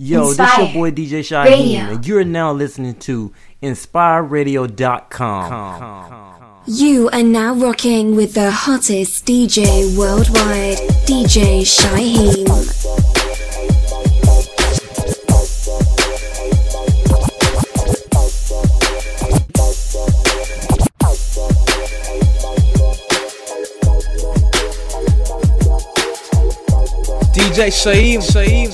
Yo, this your boy DJ Shyheim, and you're now listening to InspireRadio.com. You are now rocking with the hottest DJ worldwide, DJ Shyheim. DJ Shaheem, Shaheem,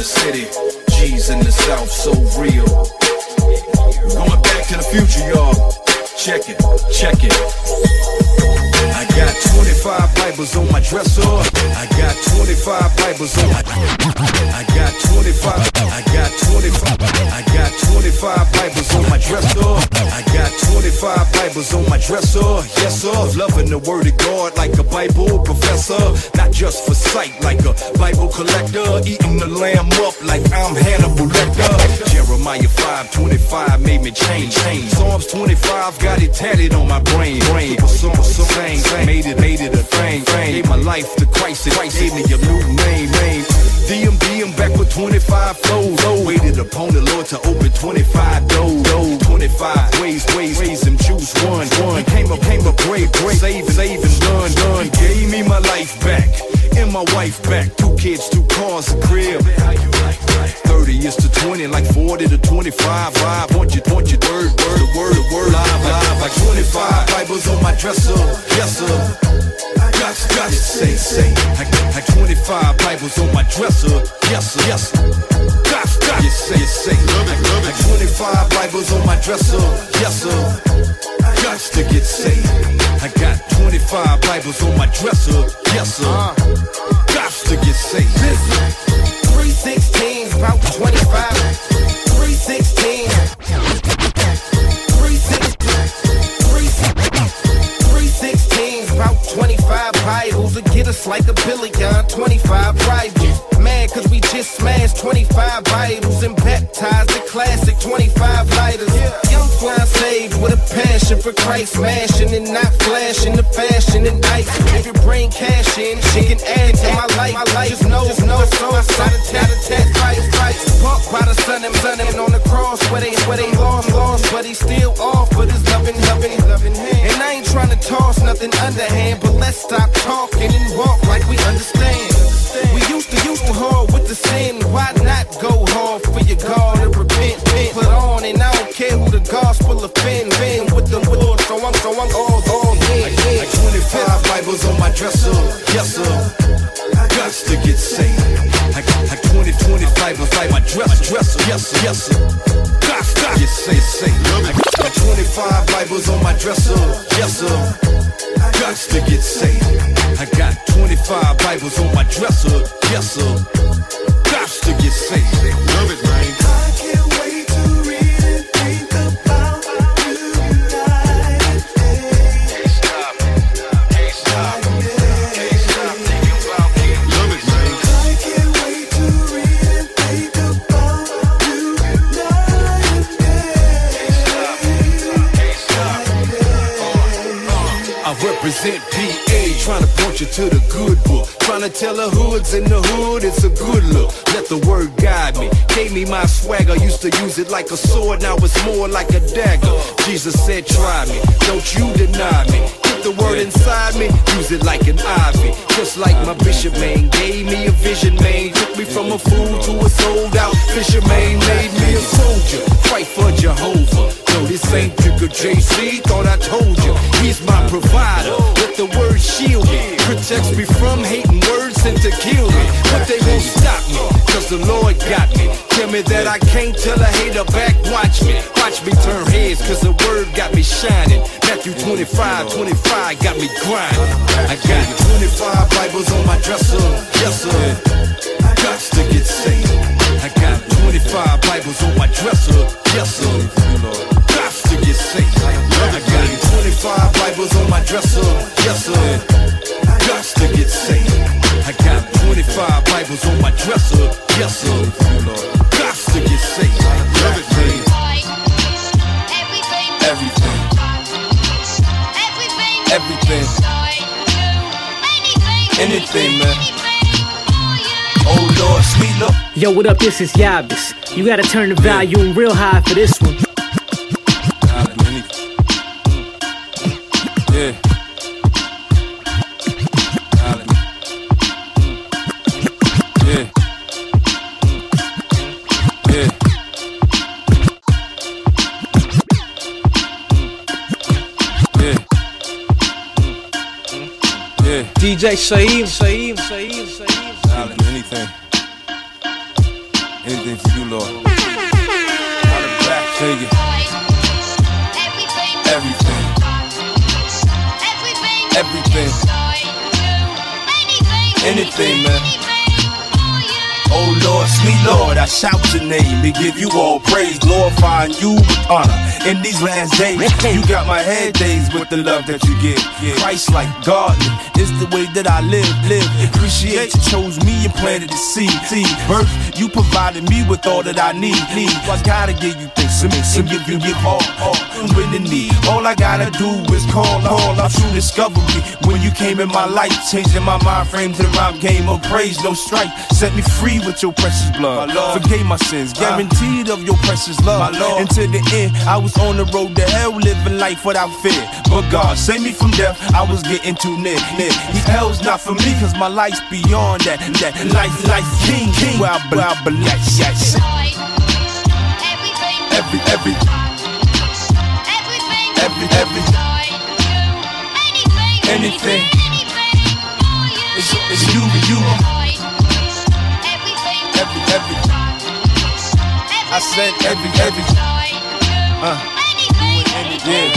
the city, G's in the south, so real. Going back to the future, y'all. Check it, check it. I got 25 Bibles on my dresser. I got 25 Bibles on my. I got 25. I got 25. I got 25 Bibles on my dresser. I got 25 Bibles on my dresser. Yes, sir. Loving the word of God like a Bible professor. Not just for sight, like a Bible collector. Eating the lamb up like I'm Hannibal Lecter. Jeremiah 5 25 made me change. change. Psalms 25 got it tatted on my brain. brain. Some, some, thing, made it, made it a thing. Gave my life to and Christ gave me a new name. name. DMD, I'm back with 25 flows. Waited upon the Lord to open 25 doors. doors. 25 ways, ways, raise them juice. One, one. Came up, came up, great, great. Saving, saving, done, done. Gave me my life back. And my wife back. Two kids, two cars, a crib. 30 is to 20, like 40 to 25. Vibe, point you, point you, word, word, word, word, live, live. Like 25 Bibles on my dresser. Yes, sir. Got, got, say, say. I, I 25 Bibles on my dresser. Yes, sir, yes, sir. Got, got, you say, you say. I, I 25 Bibles on my dresser. Yes, sir. Got to get saved. I got 25 Bibles on my dresser. Yes, sir. Uh. Got to get saved. Listen, 316 about 25. 316. 316 about 25 Bibles to get us like a billion. 25 rivals. Cause we just smashed 25 Bibles and baptized the classic 25 lighters. Young fly saved with a passion for Christ, mashing and not flashing the fashion and ice. If your brain cash in, she can add to my life. My life just know, just know, so I started tat tat fight fight. Park by the sun and sun and on the cross where they where they lost lost, but he still off with his loving loving loving hand. And I ain't trying to toss nothing underhand, but let's stop talking and walk like we understand. We used hard with the sin. Why not go hard for your God and repent? Put on and I don't care who the gospel offend. Been with the Lord, so I'm so I'm all all in. I 25 Bibles on my dresser. Yes, sir. Got to get saved. I, I 20, 25 Bibles like my dress, dresser. Yes, sir, yes, sir. Got to get saved, saved. I 25 Bibles on my dresser. Yes, sir. Got to get saved. I got 25 Bibles on my dresser. Yes, sir. Got to get saved. Love it, man. I can't wait to read and think about you tonight. Can't stop. Can't stop. Can't stop thinking about me. Love it, man. I can't wait to read and think about tonight. Can't stop. Can't stop. I represent PA, trying to point you to the good book. Trying to tell the hoods in the hood it's a good look. Let the word guide me. Gave me my swagger, used to use it like a sword, now it's more like a dagger. Jesus said, try me, don't you deny me. Get the word inside me, use it like an ivy. Just like my bishop man gave me a vision, man. Took me from a fool to a sold out fisherman, made me a soldier. Fight for Jehovah. No, this ain't Jigga JC, thought I told you. He's my provider. Let the word shield me. Protects me from hating words and to kill me. But they won't stop me, cause the Lord got me. Tell me that I can't tell a hater back, watch me. Watch me turn heads, cause the word got me shining. Matthew 25, 25 got me grinding. I got 25 Bibles on my dresser, yes sir. Got to get saved. 25 Bibles on my dresser, yes sir. Got to get saved. I got 25 Bibles on my dresser, yes sir. Got to get saved. I got 25 Bibles on my dresser, yes sir. Got to get saved. Man. Everything. Everything. anything, man. Oh Lord, sweet. Yo, what up? This is Yabis. You gotta turn the volume real high for this one. DJ Shaim, Shaim, Shaim. You, Lord. Back. Take it. Everything. Everything. Anything, man. Oh Lord, sweet Lord, I shout your name and give you all praise, glorifying you with honor. In these last days, you got my head days with the love that you give. Christ like godly is the way that I live, live. Appreciate you chose me and planted the seed. seed. Birth, you provided me with all that I need. need. I gotta give you thanks and and give you give all, all. When in need, all I gotta do is call, call out true discovery. When you came in my life, changing my mind frame to the rhyme game of praise, no strife. Set me free with your precious blood. Forgave my sins, guaranteed of your precious love. And to the end, I was on the road to hell, living life without fear. But God saved me from death, I was getting too near. near. Hell's not for me, cause my life's beyond that. That life, life, king, king, where I, where I bless, yes. Every, every, Everything. every, every, anything. It's, it's you, you, I said every, every. Uh, yeah.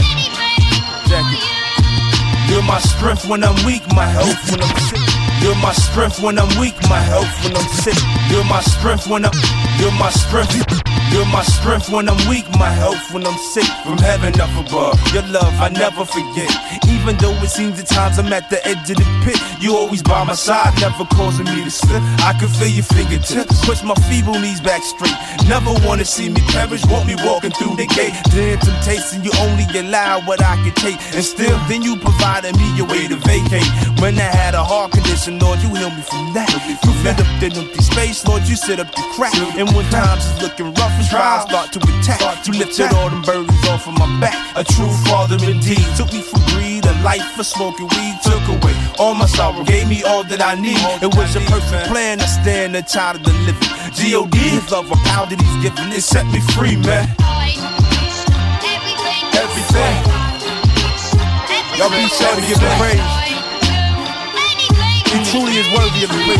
You're my strength when I'm weak, my health when I'm sick. You're my strength when I'm weak, my health when I'm sick. You're my strength when I'm. You're my strength. You're my strength when I'm weak, my health when I'm sick. From heaven up above, your love I never forget. Even though it seems at times I'm at the edge of the pit, you always by my side, never causing me to slip. I can feel your fingertips, push my feeble knees back straight. Never wanna see me perish, want me walking through the gate. Then temptation, you only allow what I can take. And still, then you provided me a way to vacate. When I had a heart condition, Lord, you healed me from that. You fed up the empty space, Lord, you set up the crack. And when times is looking rough and trials start to attack, you lifted all them burdens off of my back. A true father indeed took me from greed, a life for smoking weed, took away all my sorrow, gave me all that I need. It was a perfect plan. I stand a child of the living. God, his love, a power that he's given, it set me free, man. Everything. Y'all be sure to give him praise. He truly is worthy of the praise.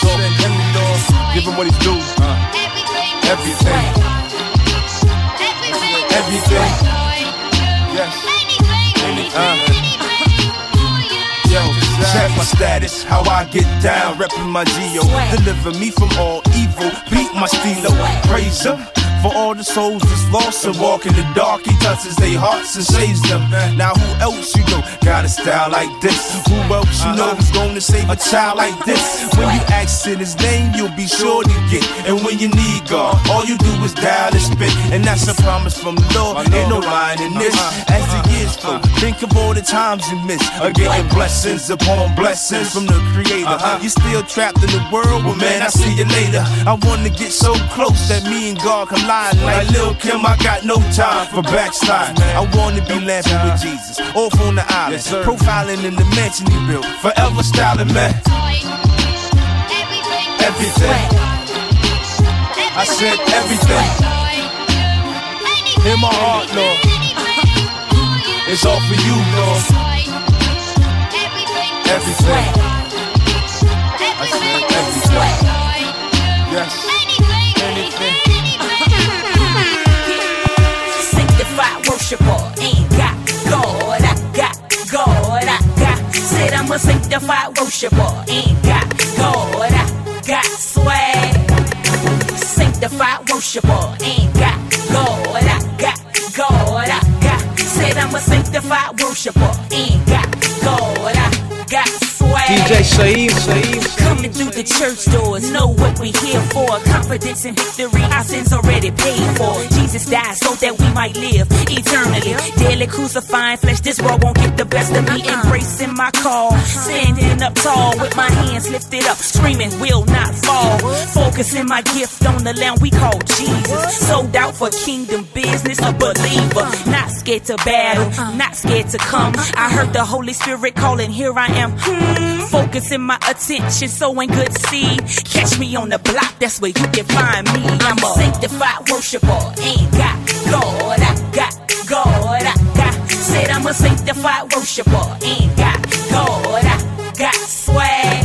So, give him what he's due. Everything. Everything. Yes. Uh. Yo, check my status, how I get down, reppin' my Geo. Deliver me from all evil, beat my stilo, praise him. For all the souls that's lost and walk in the dark, he touches their hearts and saves them. Now who else you know got a style like this? Who else you know is gonna save a child like this? When you ask in his name, you'll be sure to get. And when you need God, all you do is dial and spit. And that's a promise from the Lord. Ain't no lying in this. As the years flow, think of all the times you miss. Are getting blessings upon blessings from the Creator. You still trapped in the world, well man, I see you later. I wanna get so close that me and God collide. Like Lil Kim, I got no time for backslide. I wanna be laughing with Jesus, off on the island, profiling in the mansion he built, forever styling, man. Everything. I said everything. In my heart, Lord. It's all for you, Lord. Everything. I said everything. Yes. Worshiper, ain't got God, I got God, I got. Said I'm a sanctified worshiper, ain't got God, I got swag. Sanctified worshiper, ain't got God, I got God, I got. Said I'm a sanctified worshiper, ain't DJ Saeed, Saeed. Coming through the church doors, know what we here for. Confidence and victory, our sins already paid for. Jesus died so that we might live eternally. Daily crucifying flesh, this world won't get the best of me. Uh-uh. Embracing my call, uh-huh. standing up tall with my hands lifted up, screaming, will not fall. Focusing my gift on the land we call Jesus. Sold out for kingdom business, a believer. Uh-huh. Not scared to battle, uh-huh. not scared to come. I heard the Holy Spirit calling, here I am. Hmm. Focusing my attention, sowing good seed. Catch me on the block, that's where you can find me. I'm a sanctified worshiper, ain't got God, I got God, I got. Said I'm a sanctified worshiper, ain't got God, I got swag.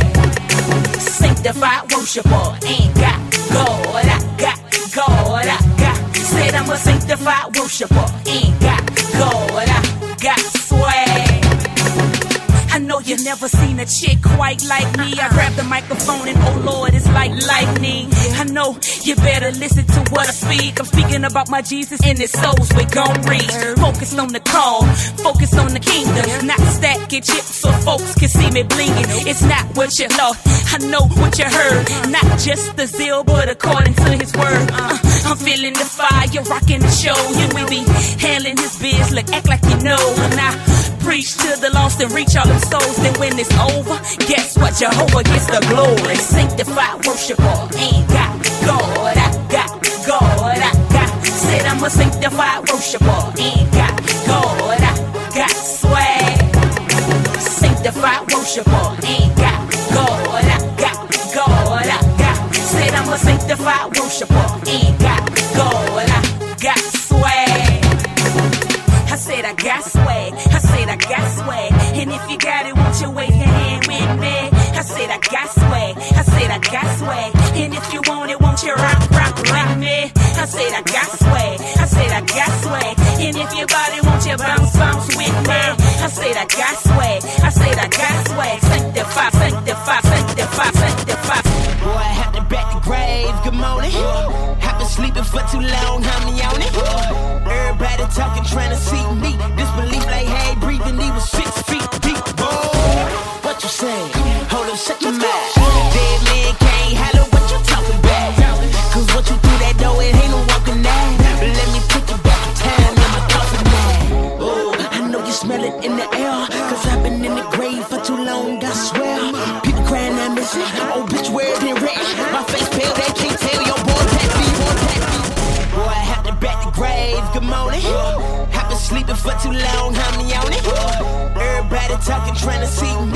Sanctified worshiper, ain't got God, I got God, I got. Said I'm a sanctified worshiper, ain't got God, I got swag. Know you never seen a chick quite like me. I grab the microphone and oh lord, it's like lightning. I know you better listen to what I speak. I'm speaking about my Jesus and his souls we gon' reach. Focus on the call, focus on the kingdom. Not stacking chips so folks can see me blinging. It's not what you know, I know what you heard. Not just the zeal, but according to his word. Uh, I'm feeling the fire, rocking the show. Here we be handling his biz, look, act like you know. And preach to the lost and reach all them souls. Then when it's over, guess what? Jehovah gets the glory. Sanctified worshiper, ain't got God, I got God, I got. Said I'm a sanctified worshiper, ain't got God, I got swag. Sanctified worshiper, ain't got God, I got God, I got. Said I'm a sanctified worshiper, ain't I said I got swag. I said I got swag. And if your body won't you bounce, bounce with me? I said I got swag. I said I got swag. Sanctify, sanctify, sanctify, sanctify. Boy, I had to back the grave, good morning. I've been sleeping for too long, I'm on it. Everybody talking, trying to see me. Disbelief trying to see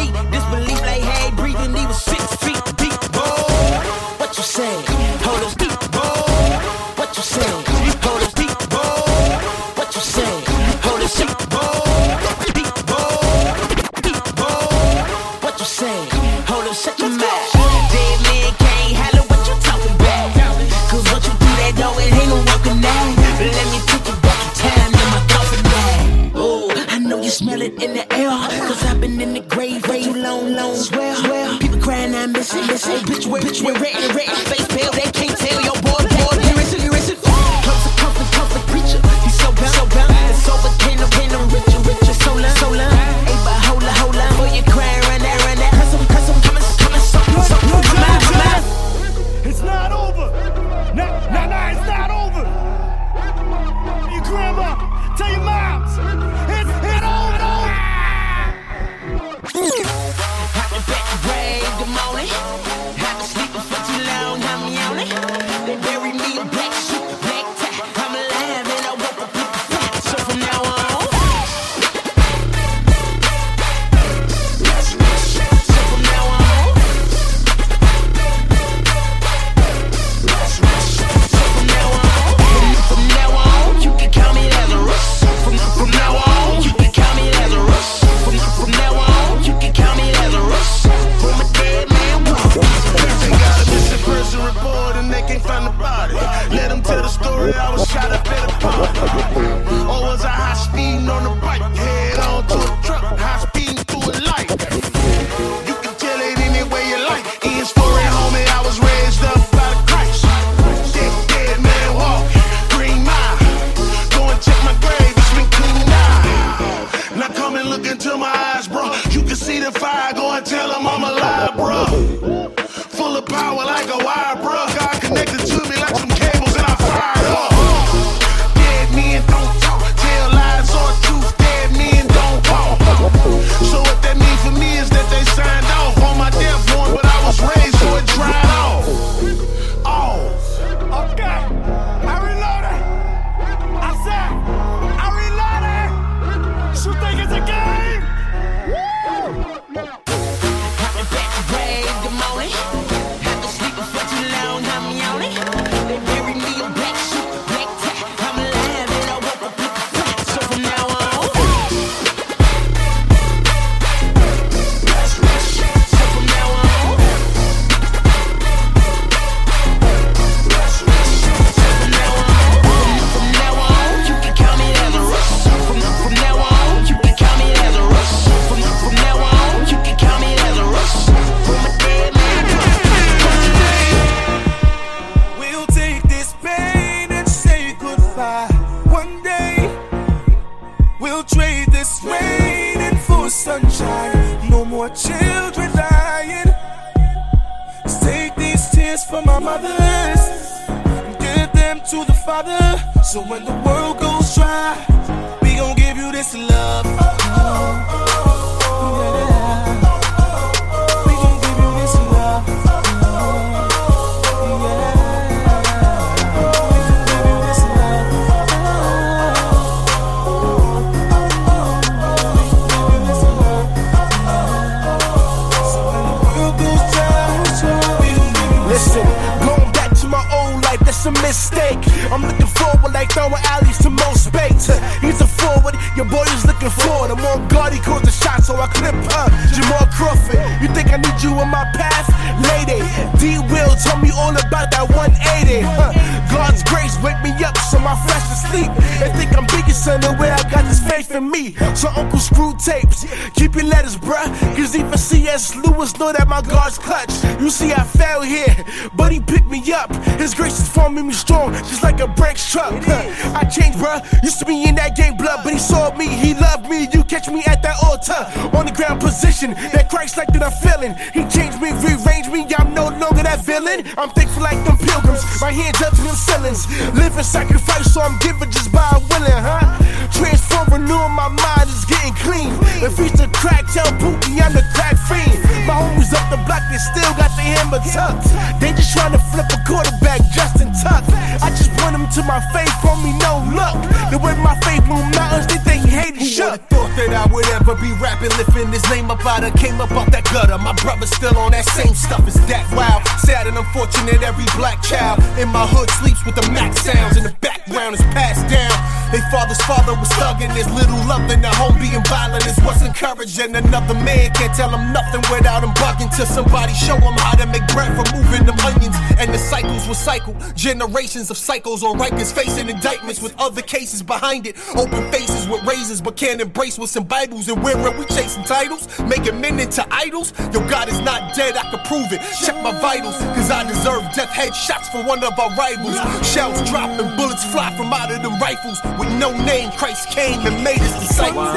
need you in my path? Lady, D Will told me all about that 180. Huh. God's grace wake me up so my flesh is asleep. And think I'm bigger, son, the way I got this faith in me. So Uncle Screwtapes, keep your letters, bruh. Cause even C.S. Lewis know that my God's clutch. You see, I fell here, but he picked me up. His grace is forming me strong, just like a Brinks truck. Huh. I changed, bruh. Used to be in that game blood, but he saw me, he loved me. You catch me at that altar, on the ground position. That Christ like that I'm feeling. He changed me, rearranged me. I'm no longer that villain. I'm thankful like them pilgrims. My hands up to them ceilings. Living sacrifice, so I'm giving just by willing, huh? Transform, renewing my mind is getting clean. If he's the crack, tell Pookie I'm the crack fiend. My homies up the block, they still got the hammer tucked. They just trying to flip a quarterback, Justin Tuck. I just point them to my faith, on me no luck. The way my faith move mountains, they think he hated shut. Thought that I would ever be rapping, lifting his name up out of, came up out that gutter. My brother's still on that same stuff, it's that wild. Sad and unfortunate, every black child in my hood sleeps with the max sounds, in the background is passed down. They father's father was thugging, there's little love in the home being violent is what's encouraging. Another man can't tell him nothing without him bugging till somebody show him how to make bread from moving them onions. And the cycles will cycle, generations of cycles on Rikers facing indictments with other cases behind it. Open faces with razors, but can't embrace with some Bibles. And where are we chasing titles? Making men into idols? Your God is not dead, I can prove it. Check my vitals, cause I deserve death headshots for one of our rivals. Shells drop and bullets fly from out of them rifles. With no name, Christ came and made his disciples.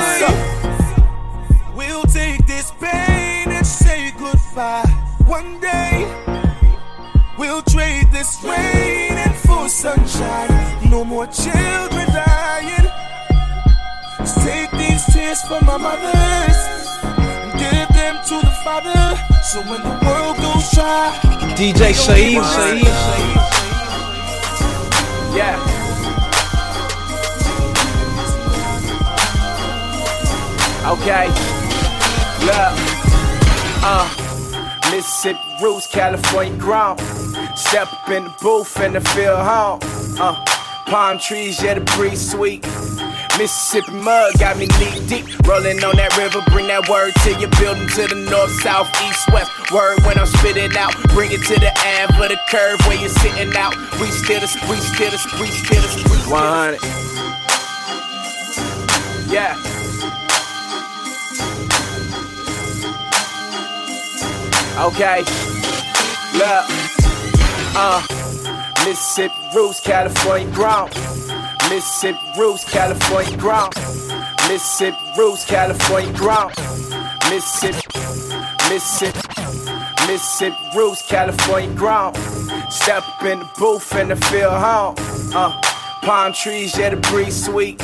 We'll take this pain and say goodbye. One day, we'll trade this rain and for sunshine. No more children dying. Let's take these tears from my mothers and give them to the Father. So when the world goes dry, DJ Shaim, Shaim, Yeah. Okay. Look. Uh. Mississippi roots, California ground. Step up in the booth and I feel home. Uh. Palm trees, yeah, the breeze sweet. Mississippi mud got me knee deep. Rolling on that river, bring that word to your building to the north, south, east, west. Word when I'm spitting out. Bring it to the end for the curve where you're sitting out. We still the, we still the, we still the, 100. Yeah. Okay. Look. Uh. Mississippi roots, California grown. Mississippi roots, California grown. Mississippi roots, California grown. Mississippi, Mississippi, Mississippi roots, California grown. Step up in the booth and I feel home. Uh, palm trees, yeah, the breeze sweet.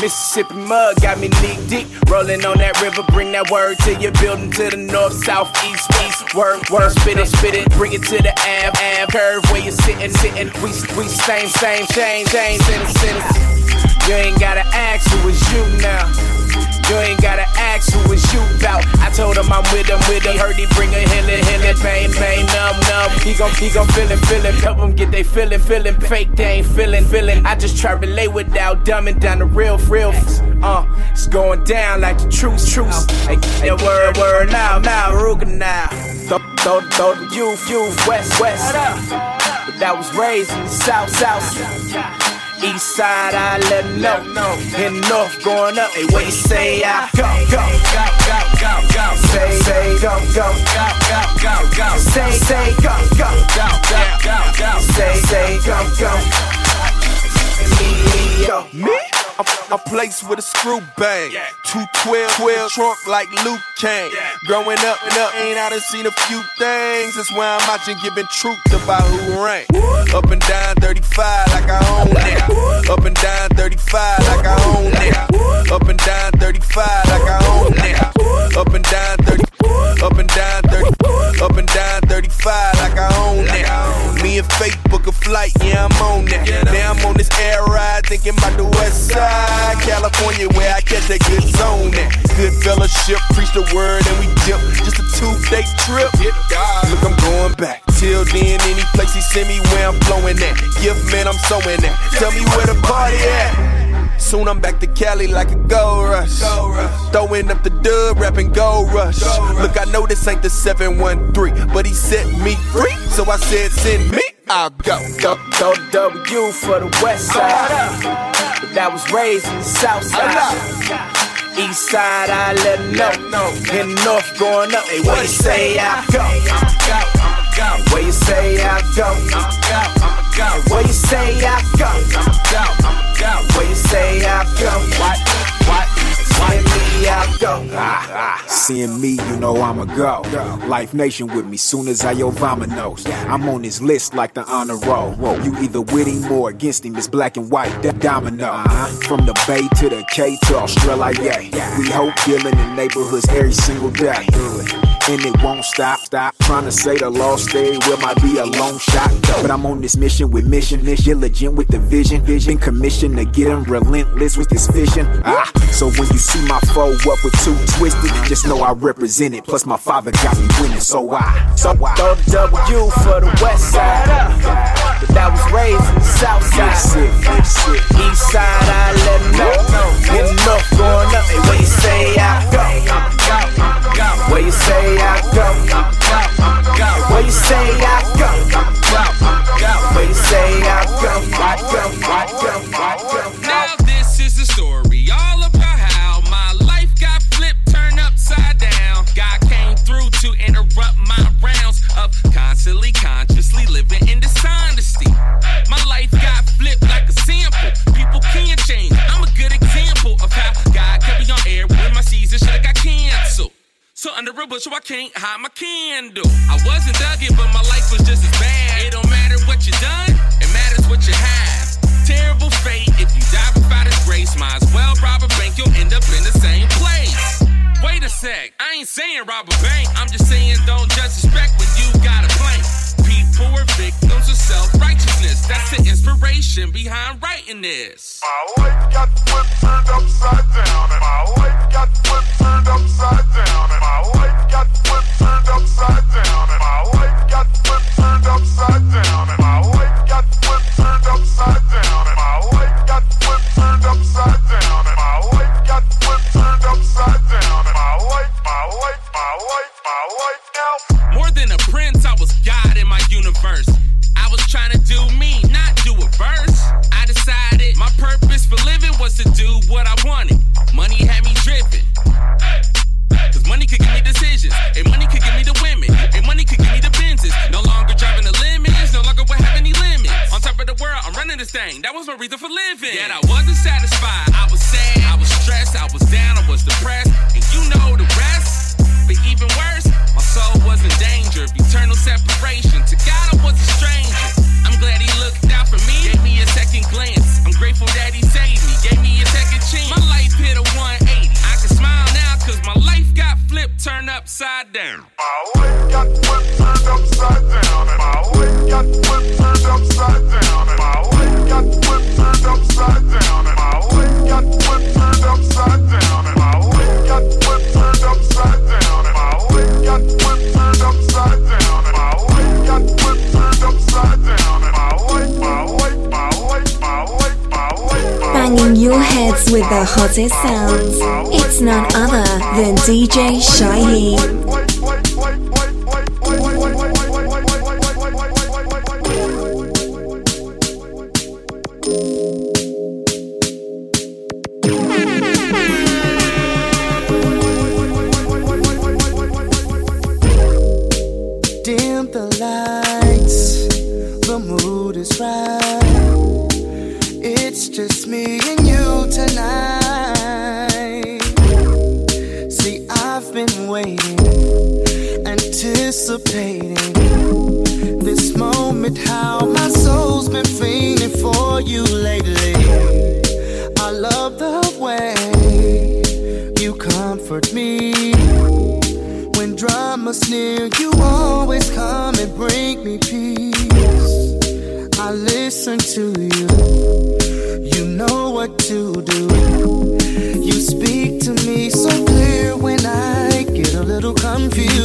Mississippi mud got me knee deep. Rolling on that river, bring that word to your building to the north, south, east, east. Word, word, spit it, spit it, bring it to the ab, ab. Curve where you sitting, sitting. We, we same, same, same, same, sentence, sentence. You ain't gotta ask who is you now. You ain't gotta ask who is you bout. I told him I'm with him, with him. Heard he bring a healing, healing, pain, pain, numb, numb. He gon' he gon' feel it, feel it. Help him get they feeling, feeling. Fake, they ain't feeling, feeling. I just try to relay without dumbing down the real, real. Uh, it's going down like the truth, truth. Hey, hey, word, word, now, now, Ruga now. Throw, throw, throw the youth, youth, west, west. But that was raised in the south, south. East side, I let know. In north, going up, hey, where you say I go, go, go, go, go, go. Say, say, go, go, go, go, go, go. Say, say, go, go, go, go, go, go. Say, say, go, go. Me, me, Me? I'm, I'm placed with a screw bang. 212, 12 trunk like Luke Kang. Growing up and up, ain't I done seen a few things. That's why I'm watching giving truth about who rank. Up and down 35 like I own it. Up and down 35 like I own it. Up and down 35 like I own it. Up and down 30. Up and down 30. Up and down 35 like I own it. Me and Fake book a flight, yeah, I'm on that. Now I'm on this air ride, thinking about the west side. California, where I catch that good zone at. Good fellowship, preach the word, and we dip. Just a two day trip. Look, I'm going back. Till then, any place he send me where I'm blowing at. Gift man, I'm sewing at. Tell me where the party at. Soon I'm back to Cali like a gold rush. Throwing up the dub, rapping gold rush. Look, I know this ain't the 713, but he set me free. So I said, send me. I'll go. Go, go W for the west side. But that was raised in the south side. East side, I let them know. In the north, going up. Hey, where you say I go? Where you say I go? Where you say I go? Where you say I go? What? What? Send me out go. Ah, Seeing me, you know I'ma go. Life Nation with me, soon as I yo vominos. I'm on his list like the honor roll. You either with him or against him, it's black and white, that domino. Uh-huh. From the Bay to the K to Australia, yeah. We hope dealing in the neighborhoods every single day. And it won't stop, stop. Trying to say the lost stay will might be a long shot. But I'm on this mission with mission, This diligent with the vision, vision, commission to get him relentless with this vision. Ah, so when you see my foe up with two twisted, just know I represent it. Plus my father got me winning, so I, so I. Throw the W for the west side. But that was raised in the south side. East side, I let them know. In the north, going up. Hey, where you say I go? Where you say I go? Where you say I go? Where you say I go? I go, I go, I go. So a bushel, I can't hide my candle. I wasn't thugging, but my life was just as bad. It don't matter what you done, it matters what you have. Terrible fate if you die without his grace. Might as well rob a bank, you'll end up in the same place. Wait a sec, I ain't saying rob a bank. I'm just saying don't judge respect when you got a plank. Are victims of self righteousness. That's the inspiration behind writing this. My life got flipped, turned upside down. And my life got flipped, turned upside down. And my life got flipped, turned upside down. And my life got flipped, turned upside down. And my life world, I'm running this thing. That was my reason for living. Yet I wasn't satisfied. I was sad, I was stressed, I was down, I was depressed, and you know the rest. But even worse, my soul was in danger of eternal separation. To God, I was a stranger. I'm glad He looked out for me, gave me a second glance. I'm grateful that He saved me, gave me a second chance. My life hit a 180. I can smile now, cause my life got flipped, turned upside down. My life got flipped, turned upside down. And my life got flipped, turned upside down. And my life with the hottest sounds. It's none other than DJ Shaheed. Just me and you tonight. See, I've been waiting, anticipating this moment. How my soul's been fiending for you lately. I love the way you comfort me. Drama's near, you always come and bring me peace. I listen to you, you know what to do. You speak to me so clear when I get a little confused.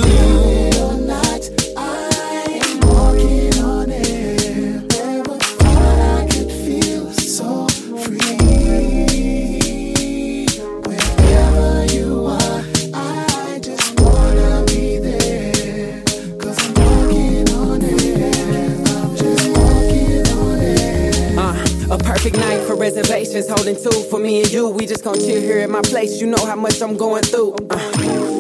Perfect night for reservations, holding two for me and you. We just gon' chill here at my place. You know how much I'm going through. Uh,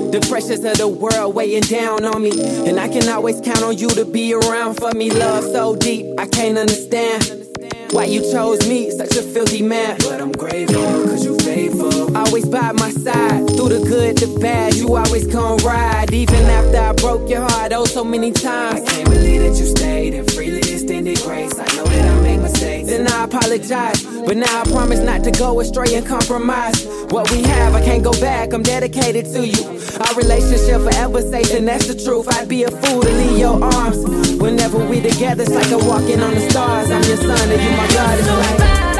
the pressures of the world weighing down on me, and I can always count on you to be around for me. Love so deep, I can't understand. Why you chose me, such a filthy man. But I'm grateful, cause you faithful. Always by my side, through the good, the bad, you always come ride. Even after I broke your heart, oh, so many times. I can't believe that you stayed and freely extended grace. I know that I make mistakes. Then I apologize, but now I promise not to go astray and compromise. What we have, I can't go back, I'm dedicated to you. Our relationship forever safe, and that's the truth. I'd be a fool to leave your arms. Whenever we together, it's like I'm walking on the stars. I'm your son and you my God. It's like.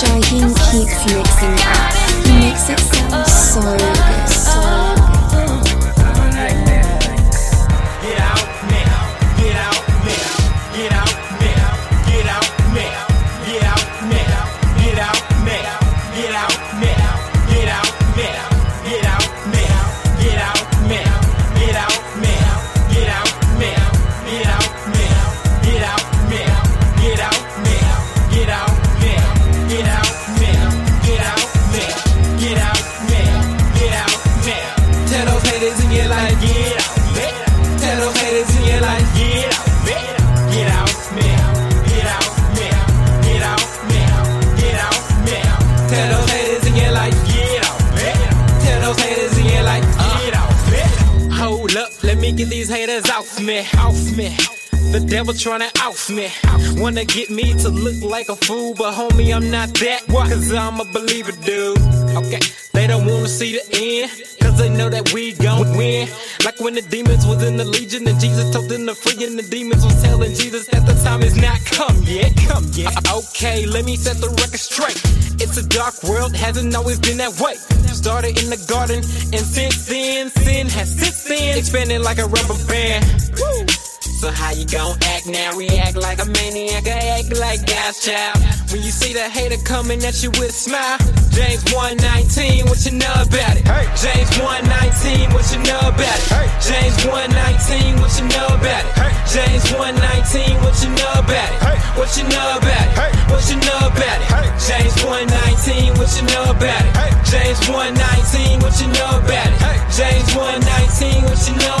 再见 like a rubber band. Woo. So how you gon' act now? React like a maniac, I act like God's child. When you see the hater coming at you with a smile, James 119, what you know about it? Hey. James 119, what you know about it? Hey. James 119, what you know about it? Hey. James 119, what you know about it? Hey. What you know about it? Hey. What you know about it? Hey. James 119, what you know about it? Hey. James 119, what you know about it? Hey. James 119, what you know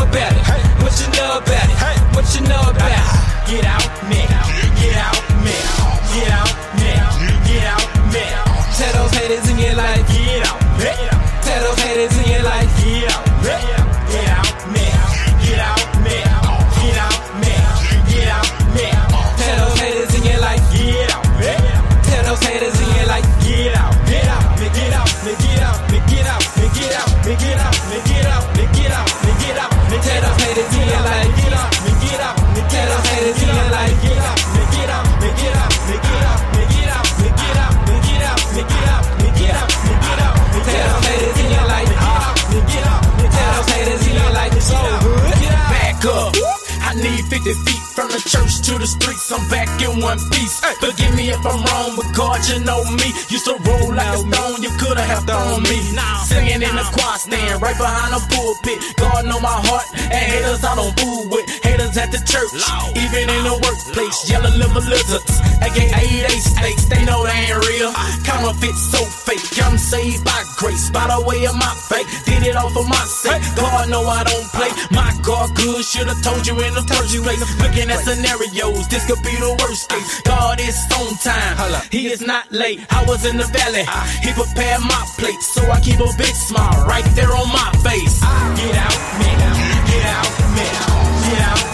the streets. I'm back in one piece. Forgive me if I'm wrong, but God, you know me. Used to roll like a stone, you coulda have thrown me. Singing in the choir stand, right behind the pulpit. God know my heart, and haters I don't fool with. Haters at the church, even in the workplace. Yellow liver lizards, aka they states, they know they ain't real. Counterfeit so fake, I'm saved by grace, by the way of my faith. Did it all for my sake. God know I don't play. My God good, should've told you in the first place. Looking at scenarios, this could be the worst case. God is on time, He is not late. I was in the valley, He prepared my plate, so I keep a big smile right there on my face. Get out, man. Get out, man. Get out,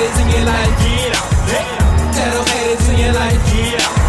haters in your life, get out, those haters in your life, get out,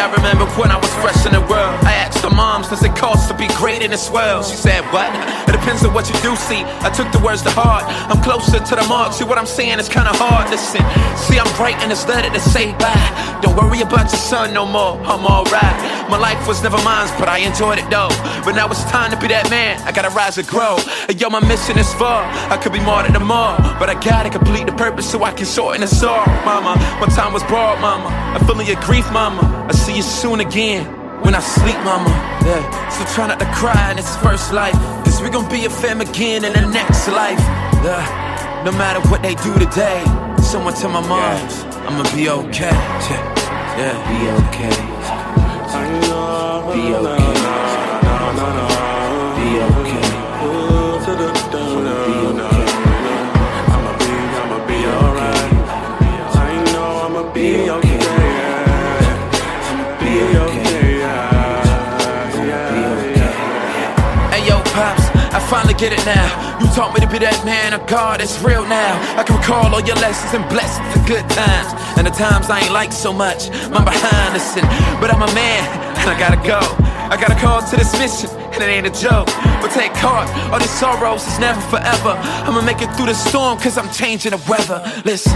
I remember when I was fresh in the world. I the moms, does it cost to be great in this world? She said, What? It depends on what you do see. I took the words to heart. I'm closer to the mark. See, what I'm saying is kinda hard. Listen, see, I'm writing this letter to say bye. Don't worry about your son no more. I'm alright. My life was never mine, but I enjoyed it though. But now it's time to be that man. I gotta rise and grow. And yo, my mission is far. I could be more than the more. But I gotta complete the purpose so I can shorten the sorrow. Mama, my time was broad, mama. I'm feeling your grief, mama. I see you soon again. When I sleep, mama, yeah. So try not to cry in this first life. Cause we gon' be a fam again in the next life. Yeah. No matter what they do today, someone tell my moms, I'ma be okay. Yeah. yeah. Be okay. Be okay. Get it now. You taught me to be that man of God, it's real now. I can recall all your lessons and blessings and good times. And the times I ain't like so much, I'm behind the sin. But I'm a man, and I gotta go. I got a call to this mission, and it ain't a joke. But take heart, all these sorrows is never forever. I'ma make it through the storm, cause I'm changing the weather. Listen.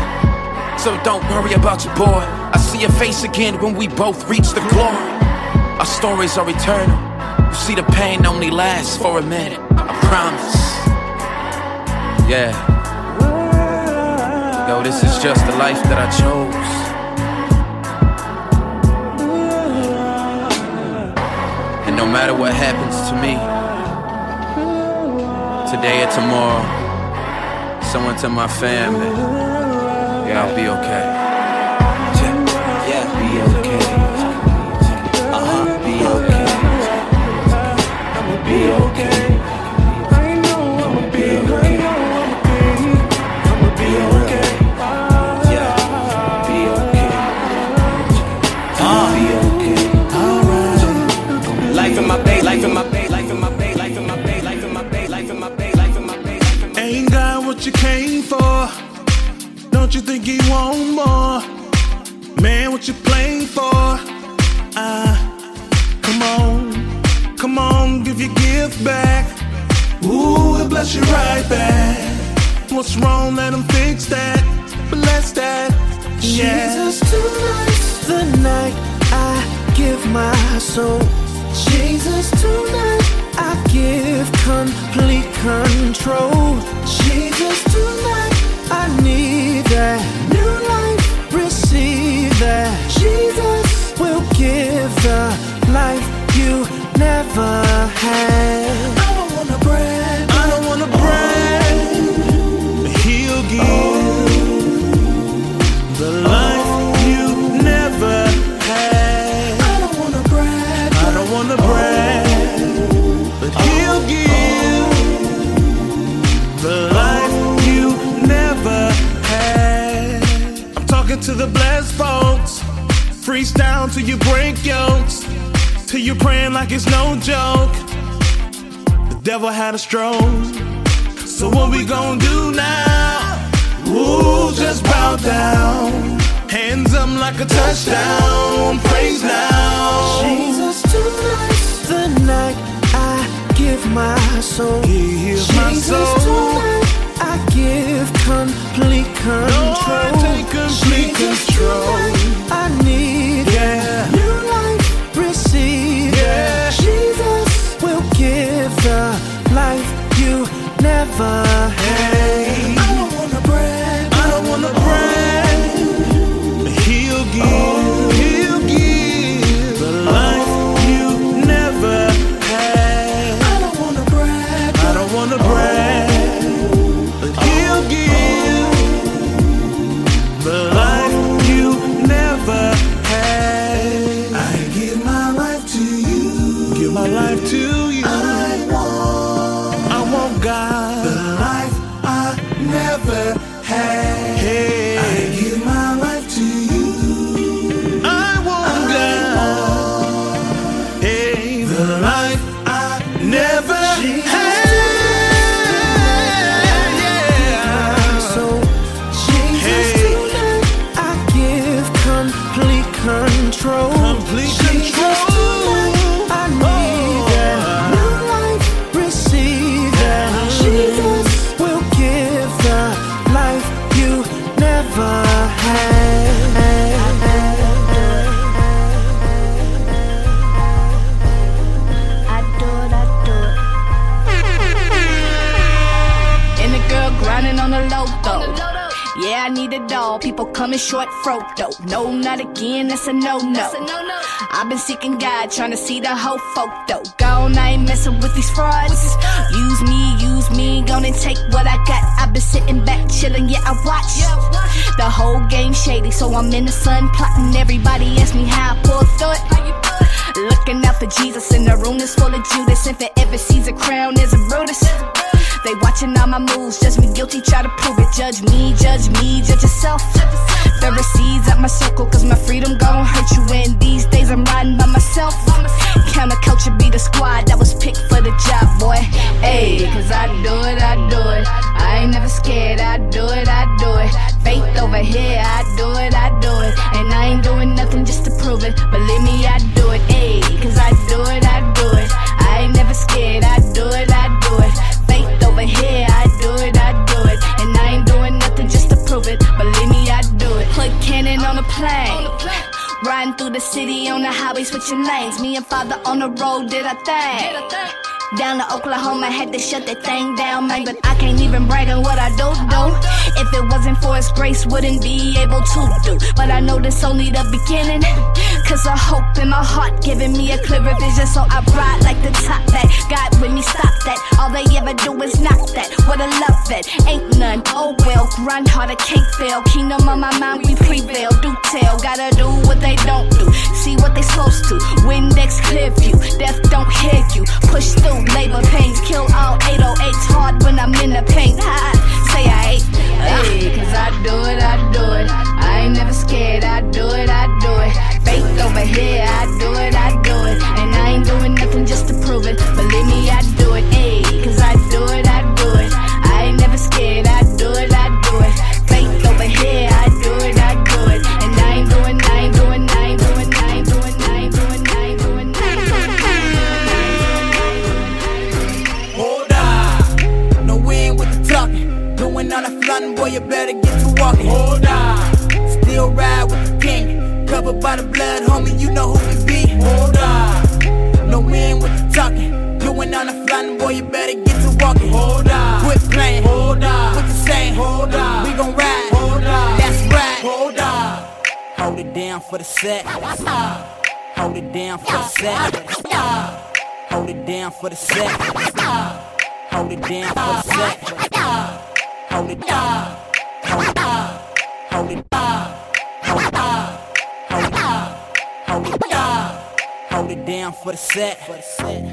So don't worry about your boy. I see your face again when we both reach the glory. Our stories are eternal. You see, the pain only lasts for a minute. Promise. Yeah. Yo, this is just the life that I chose. And no matter what happens to me, today or tomorrow, someone to my family, yeah, I'll be okay. Yeah, be okay. Uh huh, be okay. Be okay. For. Don't you think you want more? Man, what you playing for? Ah, come on, come on, give your gift back. Ooh, it bless you right back. What's wrong? Let him fix that. Bless that. Yeah. Jesus, tonight's the night I give my soul. Jesus, tonight I give complete control. Jesus, I need that new life. Receive that. Jesus will give the life you never had. To the blessed folks. Freestyle till you break yokes. Till you praying like it's no joke. The devil had a stroke. So what we gonna do now? Ooh, just bow down. Hands up like a touchdown. Praise now. Jesus, tonight's the night I give my soul. Give my Jesus, soul. Give complete control. I take complete Jesus, control. I need Yeah. Not again. That's a no no. I've been seeking God, trying to see the whole photo. Gone, I ain't messing with these frauds. Use me, use me, gonna take what I got. I've been sitting back, chilling, yeah, I watch. The whole game shady, so I'm in the sun plotting. Everybody ask me how I pull through it. Looking out for Jesus, and the room is full of Judas. If it ever sees a crown, there's a Brutus. They watching all my moves, judge me guilty, try to prove it. Judge me, judge me, judge yourself. Pharisees at my circle, cause my freedom gon' hurt you. And these days I'm riding by myself. Counterculture be the squad that was picked for the job, boy. Ayy, cause I do it, I do it. I ain't never scared, I do it, I do it. Faith over here, I do it, I do it. And I ain't doing nothing just to prove it. Believe me, I do it, ayy, cause I do it, I do it. I ain't never scared, I do it, I do it. Faith over here, cannon on a plane. Riding through the city on the highway, switching lanes. Me and father on the road, did I think? Down to Oklahoma, had to shut that thing down, man. But I can't even brag on what I do do. If it wasn't for His grace, wouldn't be able to do. But I know this only the beginning. Cause I hope in my heart, giving me a clearer vision. So I ride like the top back. God with me, stop that. All they ever do is knock that. What a love that. Ain't none. Oh well, grind harder, can't fail. Kingdom on my mind, we prevail. Do tell, gotta do what they don't do. See what they supposed to. Windex clear view. Death don't hear you. Push through labor pains. Kill all 808s hard when I'm in the paint. Say I ain't. Hey, cause I do it, I do it. I ain't never scared. I do it, I do it. Faith over here. I do it, I do it. And I ain't doing nothing just to prove it. Believe me, I do you better get to walking. Hold on. Still ride with the king. Covered by the blood, homie, you know who we be. Hold on. No wind with the talking. Doing on a flooding, boy, you better get to walking. Hold on. Quit playing. Hold on. What you saying? Hold on. We gon' ride. Hold on. That's right. Hold on. Hold it down for the set. Hold it down for the set. Hold it down for the set. Hold it down for the set. Hold it down. Hold it down. Hold it down. Hold it down. Hold it down. For the set.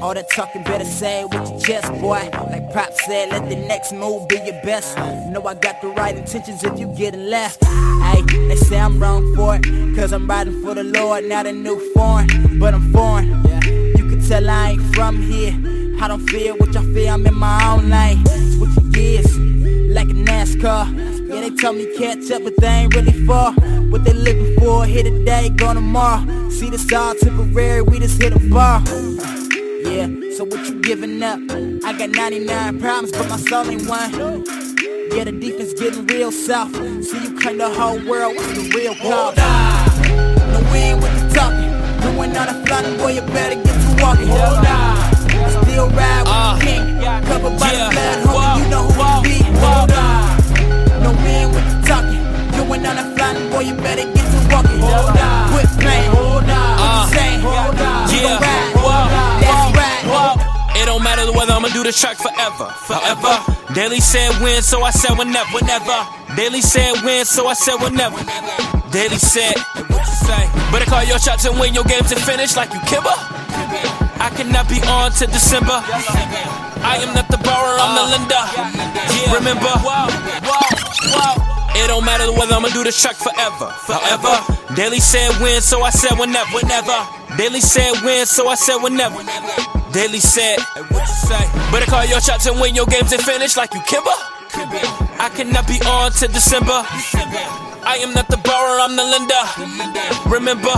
All that talking better say with your chest, boy. Like Pop said, let the next move be your best. Know I got the right intentions if you getting left. Hey, they say I'm wrong for it. Cause I'm riding for the Lord, not a new foreign. But I'm foreign. You can tell I ain't from here. I don't feel what y'all feel, I'm in my own lane. Switching gears, NASCAR. Yeah, they tell me catch up, but they ain't really far. What they living for, here today, gone tomorrow. See, this all temporary, we just hit a bar. Yeah, so what you giving up? I got 99 problems, but my soul ain't one. Yeah, the defense getting real soft. See, you claim the whole world, what's the real cause? No wind with the talking. Doing on a flying boy, you better get to walking. Hold on. Still ride with uh, the king. Covered by the blood, homie, you know who we be. Hold on. No wind with the talking. Doing on a flying boy, you better get to walking. Hold on. Quit playing. Hold uh, on. You saying? Hold on. Gon' ride. That's right. It don't matter the whether I'ma do this track forever, forever. Daily said when, so I said whenever, whenever. Daily said when, so I said whenever. Daily said, what you say? Better call your shots and win your games and finish like you Kimber. I cannot be on to December. I am not the borrower, I'm the lender. Remember, it don't matter whether I'ma do this track forever, forever. Daily said when, so I said whenever, whenever. Daily said when, so I said whenever. Daily said? Better call your shots and win your games and finish like you Kimber. I cannot be on to December. I am not the borrower, I'm the lender. Remember,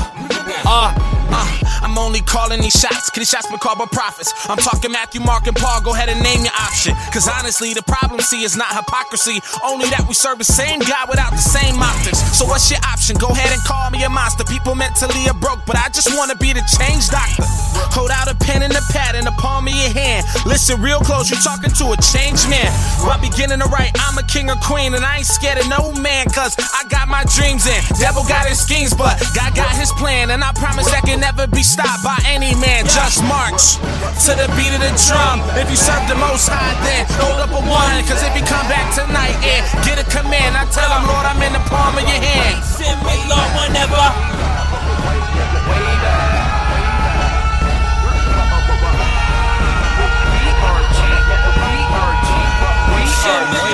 uh, uh, I'm only calling these shots, cause these shots been called by prophets. I'm talking Matthew, Mark, and Paul. Go ahead and name your option. Cause honestly, the problem, see, is not hypocrisy. Only that we serve the same God without the same optics. So what's your option? Go ahead and call me a monster. People mentally are broke, but I just wanna be the change doctor. Hold out a pen and a pad in the palm of your hand. Listen real close, you're talking to a changed man. By beginning to write, I'm a king or queen, and I ain't scared of no man, cause I got my dreams in. Devil got his schemes, but God got his plan, and I promise that can never be stopped by any man. Just march to the beat of the drum. If you serve the most high, then hold up a one. Cause if you come back tonight and get a command, I tell him, Lord, I'm in the palm of your hand. Send me, Lord, whenever.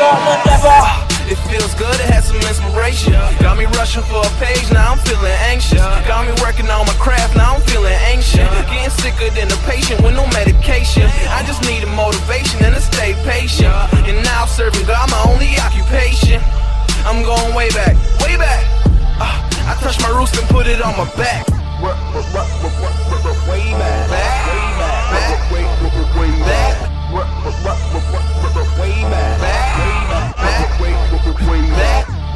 It feels good to have some inspiration. Got me rushing for a page, now I'm feeling anxious. Got me working on my craft, now I'm feeling anxious. Getting sicker than a patient with no medication. I just need a motivation and to stay patient. And now serving God my only occupation. I'm going way back, way back. Uh, I touch my roots and put it on my back. Way back, back, back, way back,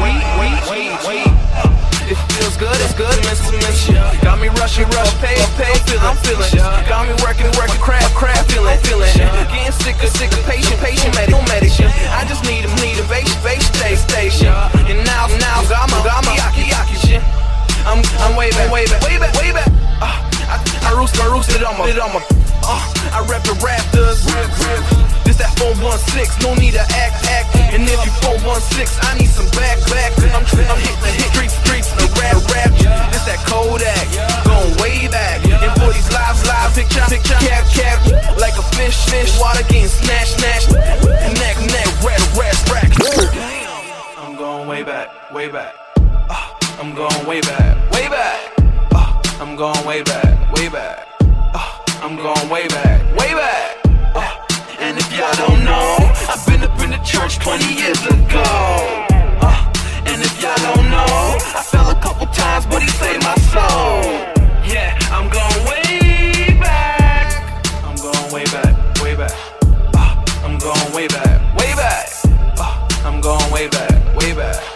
way, way, way back. It feels good, it's good. Got me rushing, rush, pay, pay, feeling, I'm feeling. Got me working, working, craft, craft, feeling, feeling. Getting sicker, sicker, patient, patient, medic, medication. I just need a need a base, base, stay, station. And now, now, got my, got my, yaki, yaki shit. I'm, I'm way back, way back, way back, way back. Uh, I, I roosted, I roosted on my, it on my. Uh, I rep the Raptors. This that 416, no need to act, act. And if you 416, I need some back, back. I'm, I'm hitting the hit streets, streets, the rap, rap. This that Kodak, going way back. And for these lives, live picture, picture, cap, cap, like a fish, fish, water getting snatch, snatch. Neck, neck, red, red, rack. I'm going way back, way back. Uh, I'm going way back, way back. Uh, I'm going way back, way back. Uh, I'm going way back, way back. Uh, and if y'all don't know, I've been up in the church 20 years ago. Uh, and if y'all don't know, I fell a couple times, but he saved my soul. Yeah, I'm going way back. I'm going way back, way back. Uh, I'm going way back, way back. Uh, I'm going way back, way back.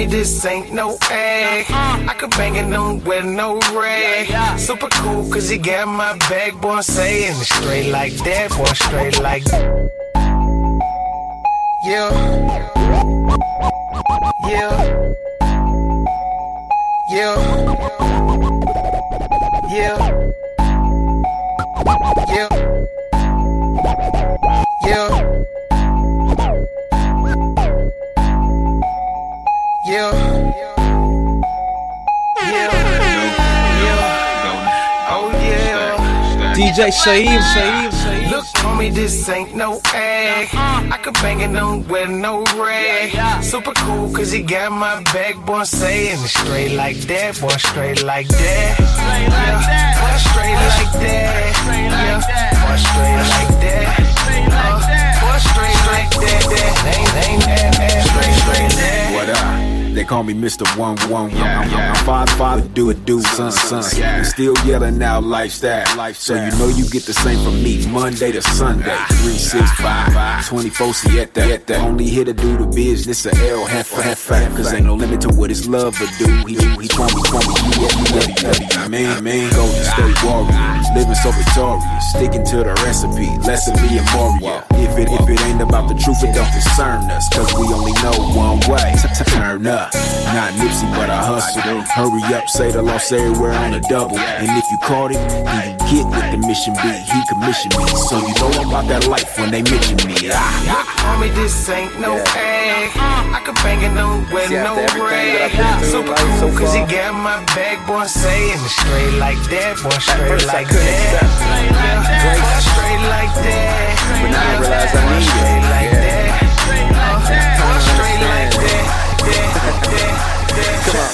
Homie, this ain't no egg. I could bang it on with no rag. Super cool, cause he got my bag, boy, saying straight like that, boy, straight like Yeah. Yeah. Yeah. Yeah. Yeah. Yeah. Yeah. Yeah. Yeah. Oh yeah. DJ Shaheem, Shaheem, Shaheem. Look, homie, this ain't no egg. I could bang it on with no rag. Super cool, cause he got my back, boy, saying it straight like that, boy, straight like that. Yeah. Boy, straight like that. Yeah. Boy, straight like that. Uh, boy, straight like that. that. Ain't, ain't that, that, straight, straight that. What up? They call me Mr. One One. I'm, I'm, I'm father, father, do it, do son, son. Yeah. And still yelling out lifestyle. So you know you get the same from me Monday to Sunday. 365, 24 siete. Only here to do the business of El Jefe Jefe. Cause ain't no limit to what his love will do. He, he told me, told me, you yeah, you ready, ready. Man, man, Golden State Warrior. Living so victorious. Sticking to the recipe. Lesson be a warrior. If it, if it ain't about the truth, it don't concern us. Cause we only know one way. Turn up. Not Nipsey, but I hustle. Hurry up, say the loss everywhere on a double. And if you caught it, then you get with the mission beat. He commissioned me. So you know about that life when they mention me. Ah. Homie, this ain't no egg. I could bang it on with no rag. Super cool, cause he got my back, boy, saying it straight like that, boy, straight like that. Yeah, boy, straight like that. But now I realize I need straight like that. Come on.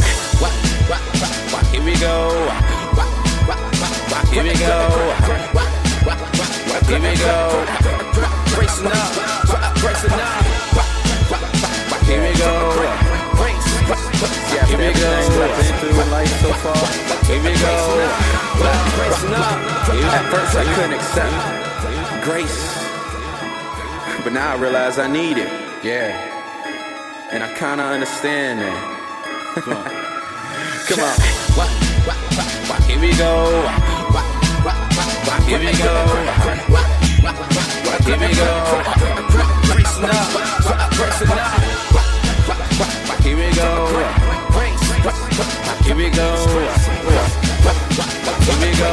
Here we go. Here we go. Here we go. Bracing up. Bracing up. Here we go. Here we go. I've in life so far. Here we go. At first I couldn't accept grace, but now I realize I need it. Yeah and I kinda understand that. Come on. What, what, what, what, here we go. Here we go. Here we go. Bracing up, bracing up. What, what, what, here we go. Here we go. Here we go.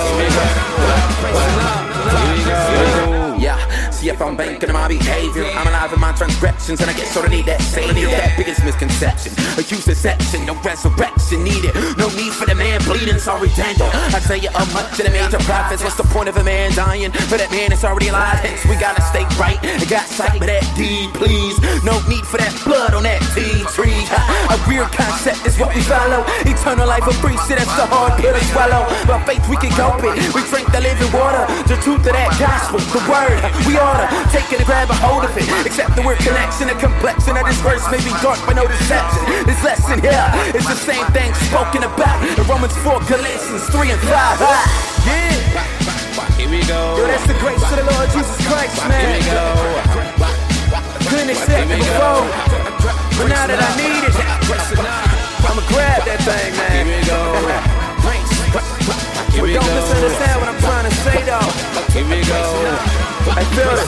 Here we go. Yeah. If I'm banking on my behavior. I'm alive in my transgressions, and I get sort of need that savior. That biggest misconception. a Accused deception, no resurrection needed. No need for the man bleeding, sorry, Daniel. I tell you a much of the major prophets. What's the point of a man dying for that man it's already alive? Hence, we gotta stay right. I got sight with that deed, please. No need for that blood on that tea tree. A weird concept is what we follow. Eternal life of free, see that's the hard pill to swallow. By faith, we can cope it. We drink the living water, the truth of that gospel, the word. We oughta take it and grab a hold of it. Except the word connection, the complexion of this verse may be dark, but no deception. This lesson here is the same thing spoken about in Romans 4, Galatians 3 and 5. Yeah. Here we go. Yo, that's the grace of the Lord Jesus Christ, man. Here we go. Couldn't accept it before, but now that I need it, I'ma grab that thing, man. Here we go. Here we don't go. misunderstand what I'm trying to say, though. Here we go. I feel it.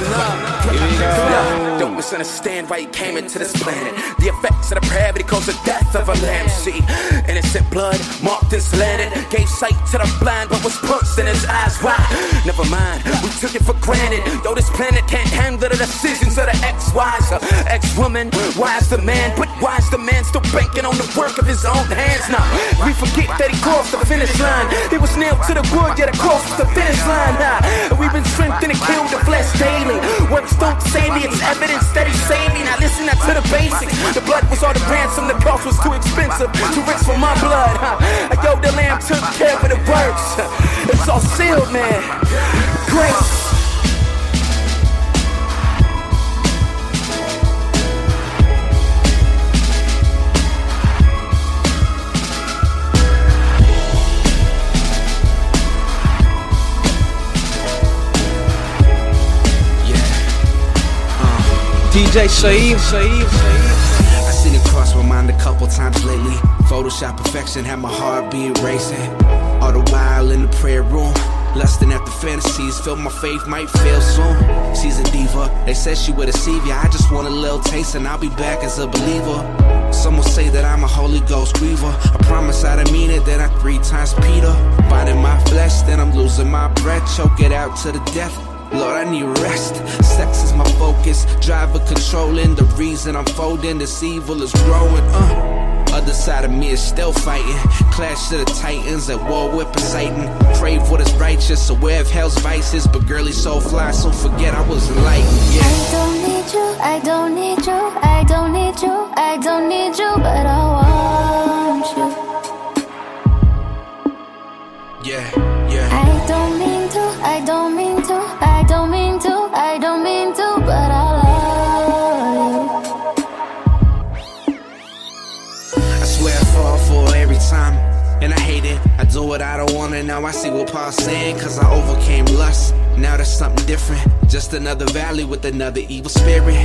Here we go. Don't misunderstand why he came into this planet. The effects of the gravity caused the death of a lamb. See, innocent blood marked and slanted. Gave sight to the blind, but was punched in his eyes. Why? Never mind, we took it for granted. Though this planet can't handle the decisions of the ex-wives. Uh, ex-woman, why's the man? But why's the man still banking on the work of his own hands? Now, we forget that he crossed the finish line. He was nailed to the wood, yet across the finish line. Now, we've been strengthened and killed the flesh daily. Works don't save me, it's evidence that he saved me. Now listen now to the basics. The blood was all the ransom, the cost was too expensive, too rich for my blood. Huh? Yo, the lamb took care of the works. It's all sealed, man. Grace. DJ Shaim, I seen it cross my mind a couple times lately. Photoshop perfection had my heart beat racing. All the while in the prayer room. Lusting after fantasies, feel my faith might fail soon. She's a diva, they said she would deceive ya. I just want a little taste and I'll be back as a believer. Some will say that I'm a Holy Ghost griever. I promise I didn't mean it, that I three times Peter. Biting my flesh, then I'm losing my breath, choke it out to the death. Lord, I need rest. Sex is my focus. Driver controlling the reason I'm folding. This evil is growing. Uh. Other side of me is still fighting. Clash of the titans at war with Poseidon. Crave what is righteous, aware of hell's vices. But girly so fly, so forget I was enlightened. Yeah. I don't need you, I don't need you, I don't need you, I don't need you, but I want you. Yeah, yeah. I don't mean to, I don't mean to, what I don't wanna. Now I see what Paul's saying. Cause I overcame lust. Now there's something different. Just another valley with another evil spirit.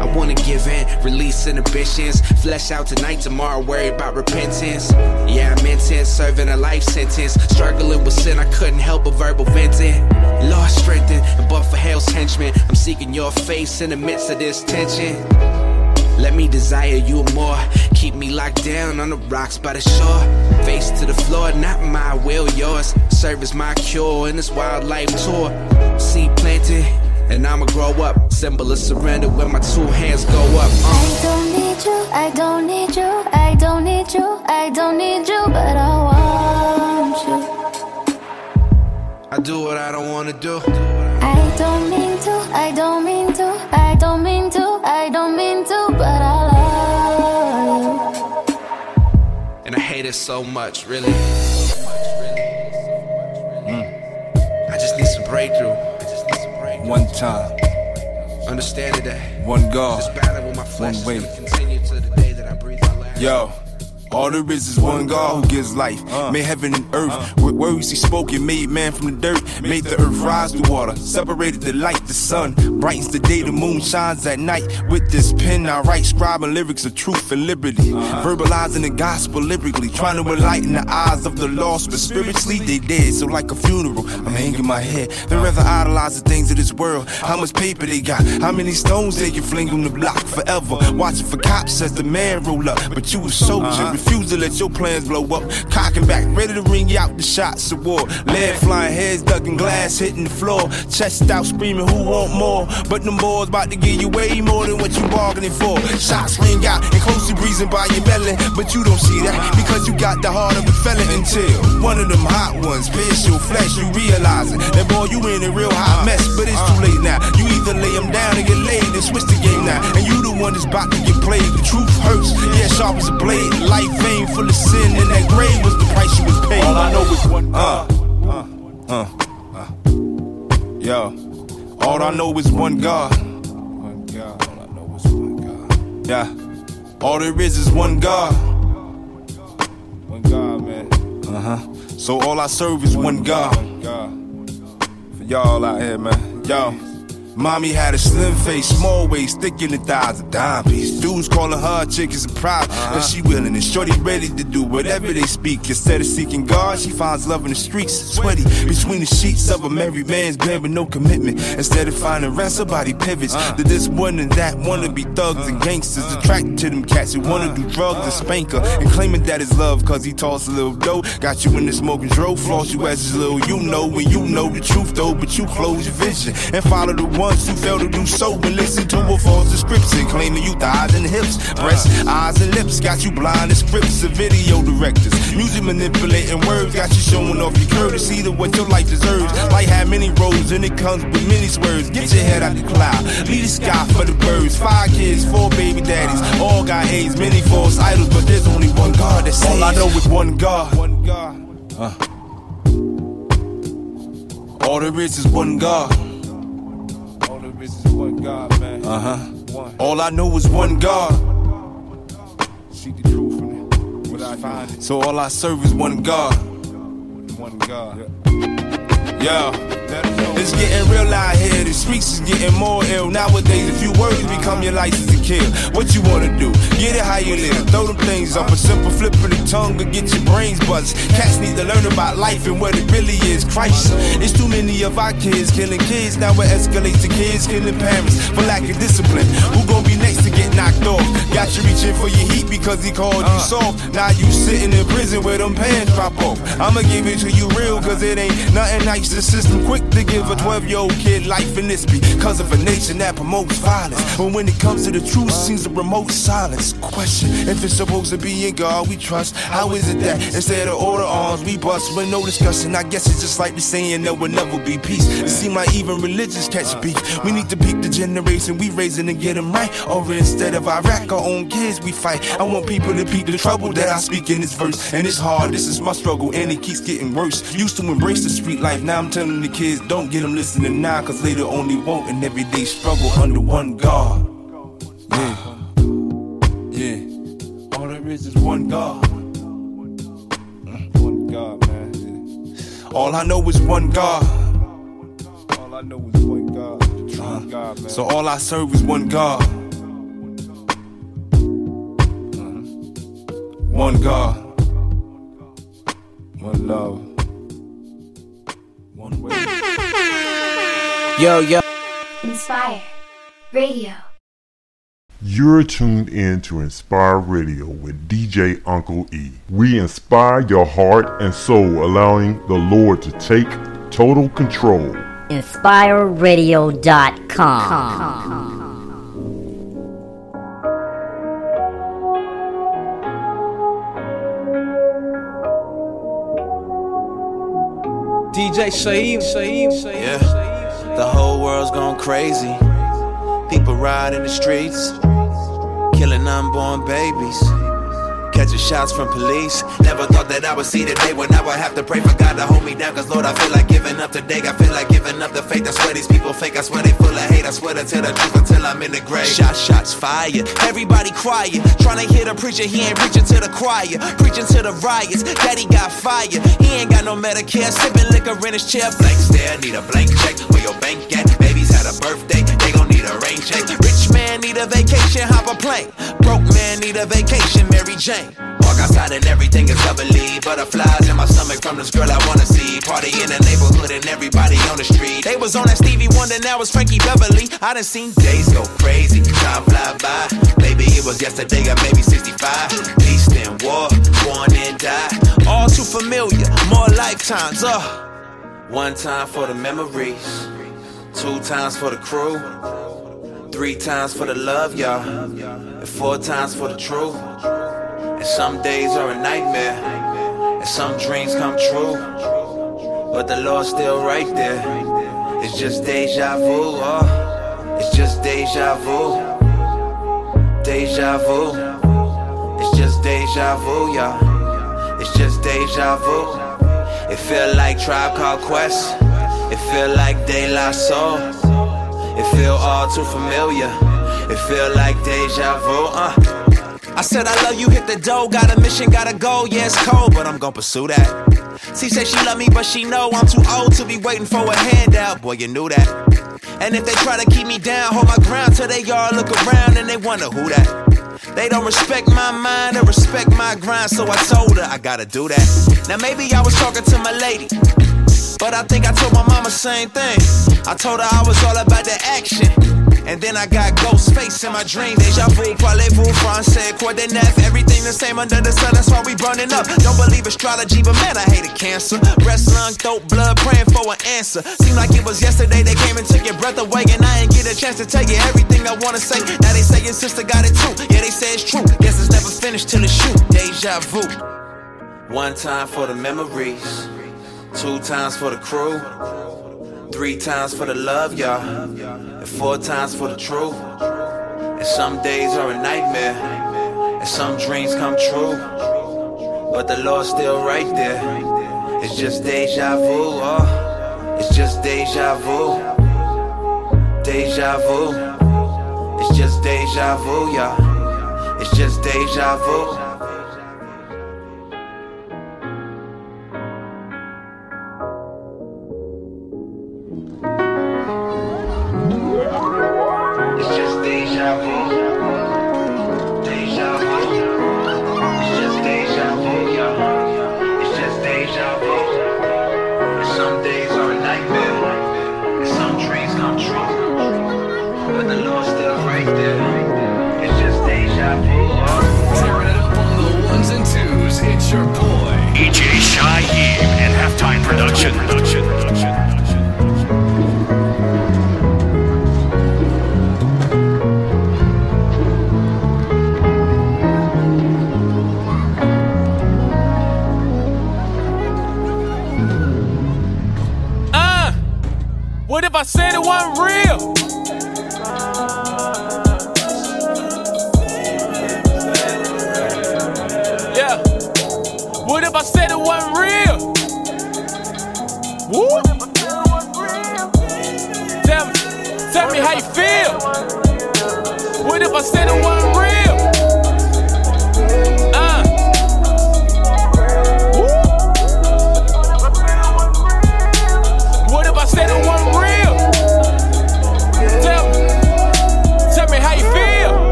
I wanna give in, release inhibitions. Flesh out tonight, tomorrow, worry about repentance. Yeah, I'm intense, serving a life sentence. Struggling with sin, I couldn't help but verbal venting. Lord, strengthen, and but for hell's henchmen. I'm seeking your face in the midst of this tension. Let me desire you more. Keep me locked down on the rocks by the shore. Face to the floor, not my will, yours. Serve as my cure in this wildlife tour. Seed planted, and I'ma grow up. Symbol of surrender when my two hands go up. Uh. I don't need you, I don't need you, I don't need you, I don't need you, but I want you. I do what I don't wanna do. I don't mean to, I don't mean to, I don't mean to, I don't mean to, but I love you. And I hate it so much, really. Mm. I just need some breakthrough. One time, Understanding that one God, this battle with my flesh one is way. gonna continue to the day that I breathe my last. Yo, All there is is one God who gives life. Uh. Made heaven and earth. Uh. With words he spoke and made man from the dirt. Made the earth rise through water. Separated the light, the sun. Brightens the day, the moon shines at night. With this pen I write, scribing lyrics of truth and liberty. Uh-huh. Verbalizing the gospel lyrically. Trying to enlighten the eyes of the lost. But spiritually they dead. So like a funeral, I'm hanging my head. They rather idolize the things of this world. How much paper they got. How many stones they can fling on the block forever. Watching for cops as the man roll up. But you a soldier. Uh-huh. Refuse to let your plans blow up. Cocking back, ready to ring you out the shots of war. Lead flying, heads ducking, glass hitting the floor. Chest out screaming, who want more? But them boys about to give you way more than what you bargaining for. Shots ring out and close closely breezing by your belly. But you don't see that because you got the heart of a fella until one of them hot ones pierce your flesh. You realizing that boy, you in a real hot mess. But it's too late now. You either lay him down and get laid and switch the game now. And you the one that's about to get played. The truth hurts, yeah, sharp as a blade. Life ain't full of sin, and that grave was the price you was paid. All I know is one. Uh, uh, uh. Yo, all I know is one God. One God. All I know is one God. Yeah, all there is is one God. One God, man. Uh huh. So all I serve is one God. One God. For y'all out here, man. Yo. Mommy had a slim face, small waist, thick in the thighs, a dime piece. Dudes calling her a chick is a pride, Uh-huh. and she willing and shorty ready to do whatever they speak. Instead of seeking God, she finds love in the streets, sweaty between the sheets of a married man's bed with no commitment. Instead of finding rest, her body pivots Uh. to this one and that. Wanna be thugs and gangsters, attracted to them cats who wanna do drugs and spank her, and claiming that it's love cause he toss a little dough. Got you in the smoking drove, floss you as his little you know when you know the truth though, but you close your vision and follow the ones who fail to do so and listen to a false description, claiming you thighs and hips, breasts, eyes and lips, got you blind as scripts of video directors. Music manipulating words, got you showing off your courtesy to what your life deserves. Life had many roads and it comes with many swerves. Get your head out the cloud, leave the sky for the birds. Five kids, four baby daddies, all got AIDS, many false idols, but there's only one God that saves. All I know is one God. One God. Uh. All there is is one God. There is one God, man. Uh huh. All I know is one God. Seek the truth in it. What I find it. So all I serve is one God. One God. Yeah. It's getting real out here. The streets is getting more ill. Nowadays, a few words become your license to kill. What you wanna do? Get it how you live. Throw them things up. A simple flip of the tongue to get your brains buzzed. Cats need to learn about life and what it really is. Christ. It's too many of our kids killing kids. Now it escalates to kids killing parents for lack of discipline. Who gon' be next to get knocked off? Got you reaching for your heat because he called you uh. soft. Now you sitting in prison where them pants drop off. I'ma give it to you real cause it ain't nothing nice. The system quick to give a 12 year old kid life in this be because of a nation that promotes violence. But when it comes to the truth, seems to promote silence. Question if it's supposed to be in God we trust. How is it that instead of order arms we bust with no discussion? I guess it's just like the saying there will never be peace. It seem like even religions catch uh. beef. We need to peep the generation we raising and get them right. Or instead of Iraq, our own kids we fight. I want people to peep the trouble that I speak in this verse. And it's hard, this is my struggle, and it keeps getting worse. Used to embrace the street life, now I'm telling the kids don't get them listening now, cause later only want an everyday struggle under one God. Yeah. Yeah. All there is is one God. One God, man. All I know is one God. All I know is one God. The uh-huh. God. So all I serve is one God. Uh-huh. One God. One love. One way. Yo, yo. Inspire Radio. You're tuned in to Inspire Radio with DJ Uncle E. We inspire your heart and soul, allowing the Lord to take total control. InspireRadio.com. DJ Shaim, Shaim, Shaim. Yeah, the whole world's gone crazy. People ride in the streets, killing unborn babies. Catching shots from police. Never thought that I would see the day when I would have to pray for God to hold me down. Cause Lord, I feel like giving up today. I feel like giving up the faith. I swear these people fake. I swear they full of hate. I swear to tell the truth until I'm in the grave. Shot, shots, fire. Everybody crying. Trying to hear the preacher. He ain't preaching to the choir. Preaching to the riots. Daddy got fired. He ain't got no Medicare. Sipping liquor in his chair. Blank stare. Need a blank check. Where your bank at? Baby's had a birthday. They gon' need a rain check. Need a vacation. Hop a plane. Broke man need a vacation. Mary Jane. Walk outside and everything is lovely. Butterflies in my stomach from this girl I wanna see. Party in the neighborhood and everybody on the street. They was on that Stevie Wonder, now it's Frankie Beverly. I done seen days go crazy, time fly by. Maybe it was yesterday or maybe 65. Peace and war, born and die. All too familiar, more lifetimes. Uh. One time for the memories, two times for the crew, three times for the love, y'all, and four times for the truth. And some days are a nightmare, and some dreams come true. But the Lord's still right there. It's just deja vu, oh. It's just deja vu. Deja vu. It's just deja vu, y'all. It's just deja vu. It feel like Tribe Called Quest. It feel like De La Soul. It feel all too familiar. It feel like deja vu, uh. I said I love you, hit the dough, got a mission, gotta go. Yeah, it's cold, but I'm gonna pursue that. She said she love me, but she know I'm too old to be waiting for a handout. Boy, you knew that. And if they try to keep me down, hold my ground till they all look around and they wonder who that. They don't respect my mind or respect my grind, so I told her I gotta do that. Now maybe I was talking to my lady. But I think I told my mama same thing. I told her I was all about the action. And then I got ghost face in my dreams. Deja vu, parlez-vous, français, neuf. Everything the same under the sun, that's why we burning up. Don't believe astrology, but man, I hated cancer. Breast, lung, throat, blood, praying for an answer. Seemed like it was yesterday they came and took your breath away. And I ain't get a chance to tell you everything I wanna say. Now they say your sister got it too. Yeah, they say it's true. Guess it's never finished till it's shoot. Deja vu. One time for the memories. Two times for the crew. Three times for the love, y'all. And four times for the truth. And some days are a nightmare. And some dreams come true. But the Lord's still right there. It's just deja vu, oh. It's just deja vu. Deja vu. It's just deja vu, y'all. It's just deja vu. It's your boy, EJ Shaheem and Halftime Production. Production. Production. Uh, what if I said it wasn't real? Wasn't real? Woo? Tell me, tell me how you feel. What if I said it wasn't real?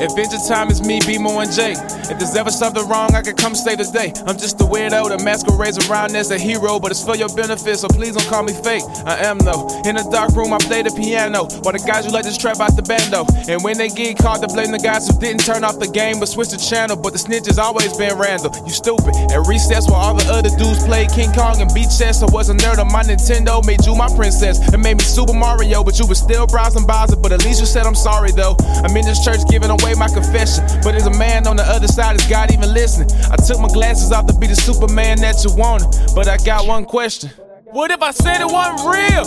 Adventure time is me, BMO and Jake. If there's ever something wrong, I can come stay today. I'm just a weirdo that masquerades around as a hero, but it's for your benefit, so please don't call me fake. I am though. In the dark room, I play the piano, while the guys who let this trap out the bando. And when they get caught, they blame the guys who didn't turn off the game but switch the channel. But the snitch has always been Randall. You stupid. At recess, while all the other dudes played King Kong and beat chess, I was a nerd on my Nintendo. Made you my princess. It made me Super Mario, but you was still browsing Bowser. But at least you said I'm sorry though. I'm in this church giving away my confession. But there's a man on the other side, side is God even listening? I took my glasses off to be the Superman that you wanted, but I got one question. What if I said it wasn't real?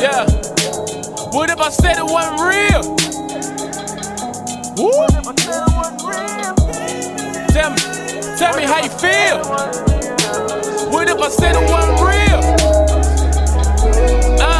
Yeah. What if I said it wasn't real? Woo. Tell me, tell me how you feel. What if I said it wasn't real? Uh.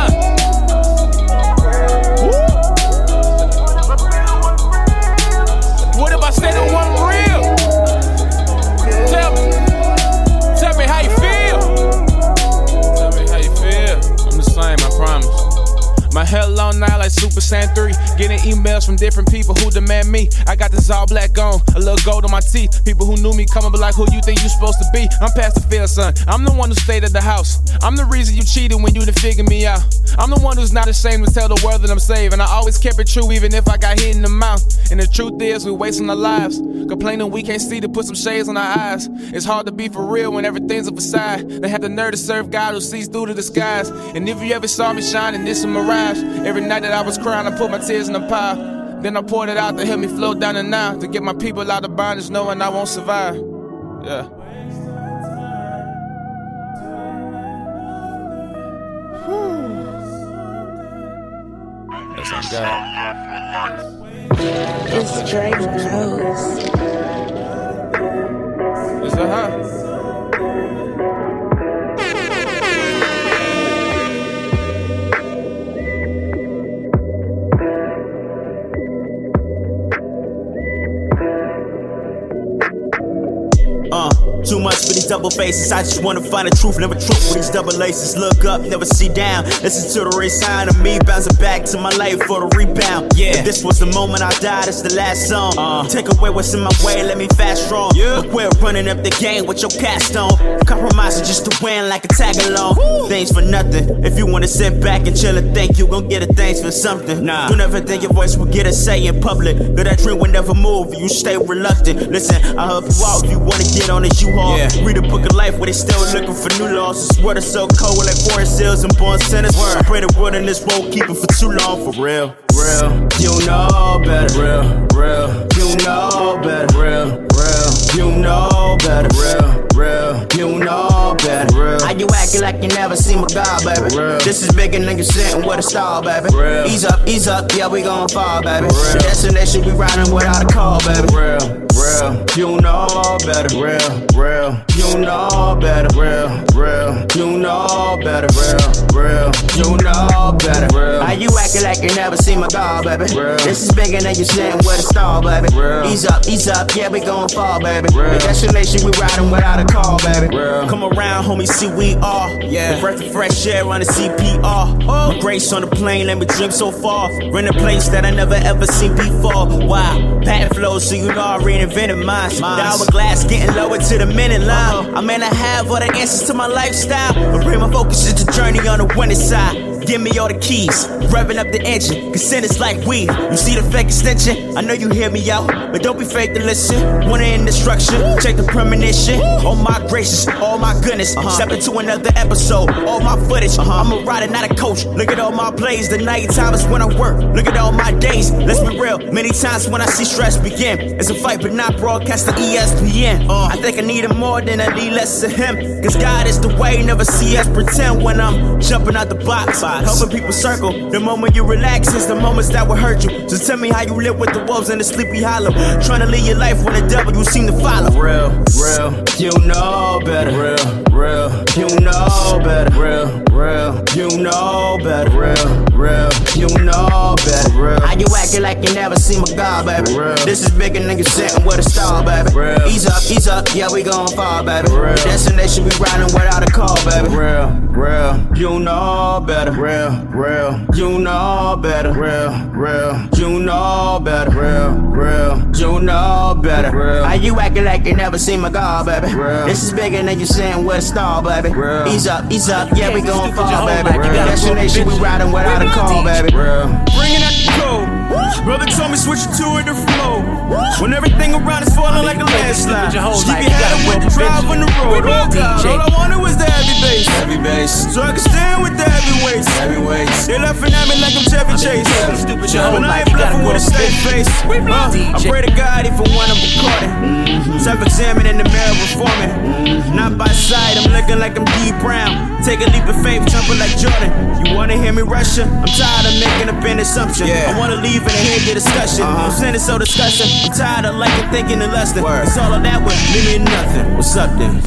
My hell on now like Super Saiyan 3. Getting emails from different people who demand me. I got this all black on, a little gold on my teeth. People who knew me coming, but like, who you think you supposed to be? I'm past the field, son. I'm the one who stayed at the house. I'm the reason you cheated when you didn't figure me out. I'm the one who's not ashamed to tell the world that I'm saved. And I always kept it true, even if I got hit in the mouth. And the truth is, we wasting our lives. Complaining we can't see to put some shades on our eyes. It's hard to be for real when everything's a facade. They have the nerve to serve God who sees through the disguise. And if you ever saw me shining, this is a mirage. Every night that I was crying, I put my tears in a pile. Then I poured it out to help me flow down the Nile. To get my people out of bondage, knowing I won't survive. Yeah. That's on God. It's Drake Rose. Double faces. I just wanna find the truth, never truth with these double laces. Look up, never see down. Listen to the race sign of me bouncing back to my life for the rebound. Yeah, if this was the moment I died, it's the last song. Uh, Take away what's in my way, let me fast strong. Yeah, quit running up the game with your cast on. Compromising just to win like a tag along. Things for nothing. If you wanna sit back and chill and think you gon' get a thanks for something. Nah, don't ever think your voice will get a say in public. But that dream will never move. You stay reluctant. Listen, I help you out if you wanna get on this U-Haul. Yeah. Read a book of life where they still looking for new laws. This water so cold like forest seals and born sinners. I pray the wilderness won't keep it for too long. For real, real. You know better. Real, real. You know better. Real, real. You know better. Real, real. You know better. Real. How you acting like you never seen my God, baby? Real. This is bigger than you sitting with a star, baby. Real. Ease up, ease up. Yeah, we gon' fall, baby. Real. The destination we riding without a call, baby. Real, real. You know better. Real, real. You know better. Real, real. You know better. Real, real. You know better. Real. How you acting like you never seen my God, baby? Real. This is bigger than you sitting with a star, baby. Real. Ease up, ease up. Yeah, we gon' fall, baby. Real. The destination we riding without a call, baby. Real. Come around, homie, see we are. Yeah. The breath of fresh air on the CPR. Oh. My grace on the plane, let me dream so far. Rent a place that I never ever seen before. Wow. Patent flow, so you know I reinvented mine. The hourglass getting lower to the minute line. Uh-huh. I may not have all the answers to my lifestyle, but bring my focus to the journey on the winning side. Give me all the keys, revving up the engine. Consent is like weed. You see the fake extension? I know you hear me out, but don't be fake to listen. Wanna end destruction? Check the premonition. Oh my gracious, oh my goodness. Uh-huh. Step into another episode. All my footage. Uh-huh. I'm a rider, not a coach. Look at all my plays. The night time is when I work. Look at all my days. Let's be real. Many times when I see stress begin, it's a fight, but not broadcast to ESPN. Uh-huh. I think I need him more than I need less of him. Cause God is the way, never see us pretend when I'm jumping out the box. Helping people circle. The moment you relax is the moments that will hurt you. So tell me how you live with the wolves in the sleepy hollow. Trying to live your life when the devil you seem to follow. Real, real. You know better. Real, real. You know better. Real, real. You know better. Real, real. You know better. Real. How you acting like you never seen my God, baby? Real. This is bigger nigga sitting with a star, baby. Real. Ease up, ease up. Yeah, we gon' fall, baby. Real. Destination we riding without a call, baby. Real, real. You know better. Real, real. You know better. Real, real. You know better. Real, real. You know better. Real. How you acting like you never seen my God, baby? Real. This is bigger than you sitting with a star, baby. Real. Ease up, ease up. Yeah, we gon' fall, baby. The destination we riding without a call, baby. Real. Bringing out the cold. Brother told me switch it to a different mode. When everything around is falling like a landslide. Your head up when you drive on the road. Oh God, all I wanted was the heavy bass. Heavy bass. So I can stand with the heavyweights. Heavyweights. They laughing at me like I'm Chevy Chase. Stupid But I ain't bluffing with a straight face. Uh, I pray to God if for one I'm recording. Self-examining the mirror reforming. Not by sight, I'm looking like I'm D Brown. Take a leap of faith, jumping like Jordan. You wanna hear me rushing? I'm tired of making up an assumption. I wanna leave and hear the discussion. I'm sending so discussion. I'm tired of liking, thinking, and lusting. It's all of that would leave me nothing. What's up then?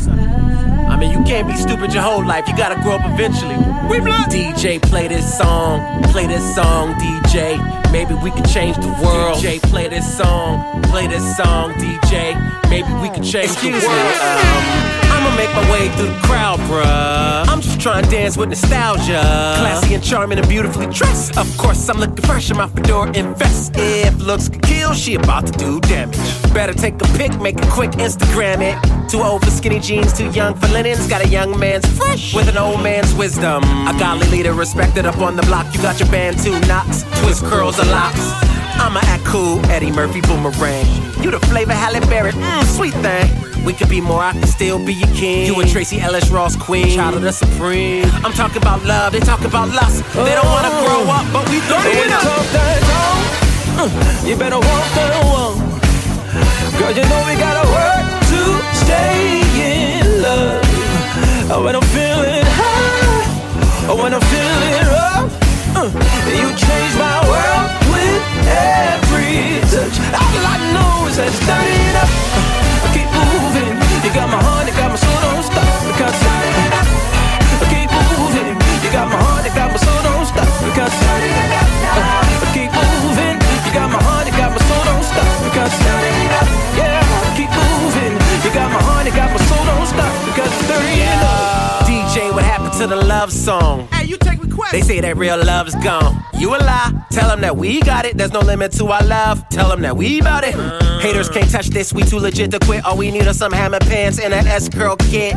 I mean, you can't be stupid your whole life. You gotta grow up eventually. We DJ, play this song. Play this song, DJ. Maybe we can change the world. DJ, play this song. Play this song, DJ. Maybe we can change Excuse the me, world. Um, I'ma make my way through the crowd, bruh. I'm just trying to dance with nostalgia. Classy and charming and beautifully dressed. Of course, I'm looking fresh in my fedora and vest. If looks could kill, she about to do damage. Better take a pic, make a quick Instagram it. Too old for skinny jeans, too young for linens. Got a young man's fresh with an old man's wisdom. A godly leader respected up on the block. You got your band two knocks, twist curls and locks. I'ma act cool, Eddie Murphy boomerang. You the flavor Halle Berry, mmm, sweet thing. We could be more, I can still be your king. You and Tracee Ellis Ross Queen, child of the supreme. I'm talking about love, they talk about lust. They don't wanna grow up, but we throwing you up. uh, you better walk that walk. Girl, you know we gotta work to stay in love. Uh, When I'm feeling high, or when I'm feeling rough, uh, you change my world with every touch. All I know is that it's turning up. Uh, keep moving. You got my heart, you got my soul, don't stop. Because uh, keep moving. You got my heart, you got my soul, don't stop. Because uh, keep moving. You got my heart, you got my soul, don't stop. Because yeah, keep moving. You got my heart, you got my soul, don't stop. Because it's turning up. DJ, what happened to the love song? Hey, you take requests. They say that real love's gone. You a lie. Tell them that we got it. There's no limit to our love. Tell them that we bout it. Haters can't touch this. We too legit to quit. All we need are some hammer pants and an S curl kit.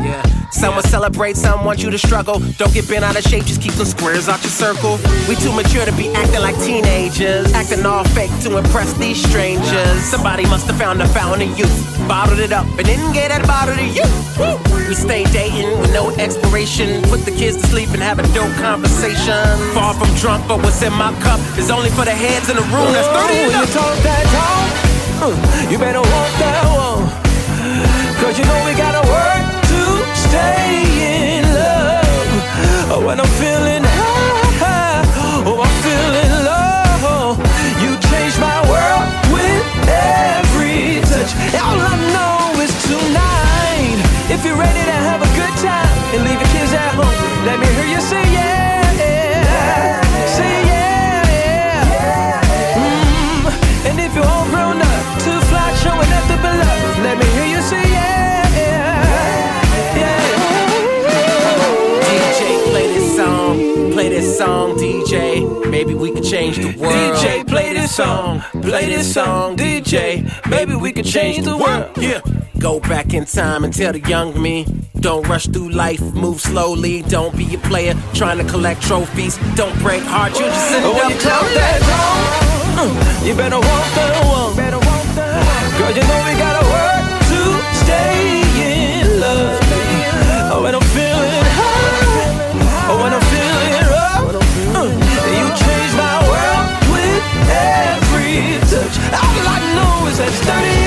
Some will celebrate, some want you to struggle. Don't get bent out of shape, just keep some squares out your circle. We too mature to be acting like teenagers. Acting all fake to impress these strangers. Somebody must have found the fountain of youth. Bottled it up and didn't get that bottle to you. We stay dating with no expiration. Put the kids to sleep and have a dope conversation. Far from drunk, but what's in my cup is only for the heads in the room. That's 30 when and you up. talk that talk, uh, you better walk that walk. Cause you know we gotta work to stay in love. Oh, when I'm feeling high, oh, I'm feeling low. You change my world with every touch. All I know is tonight. If you're ready to have a good time and leave your kids at home, let me hear you. Say song. Play this song, DJ. Maybe we could change the world. DJ, play this song. Play this song, DJ. Maybe we could change the world. Yeah. Go back in time and tell the young me. Don't rush through life, move slowly. Don't be a player trying to collect trophies. Don't break hearts, you just when up you talk that uh, you better walk that walk. Girl, you know we gotta know is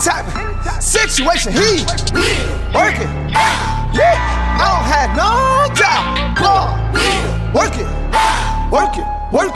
type of situation, he work it. Yeah, I don't have no job. On. Work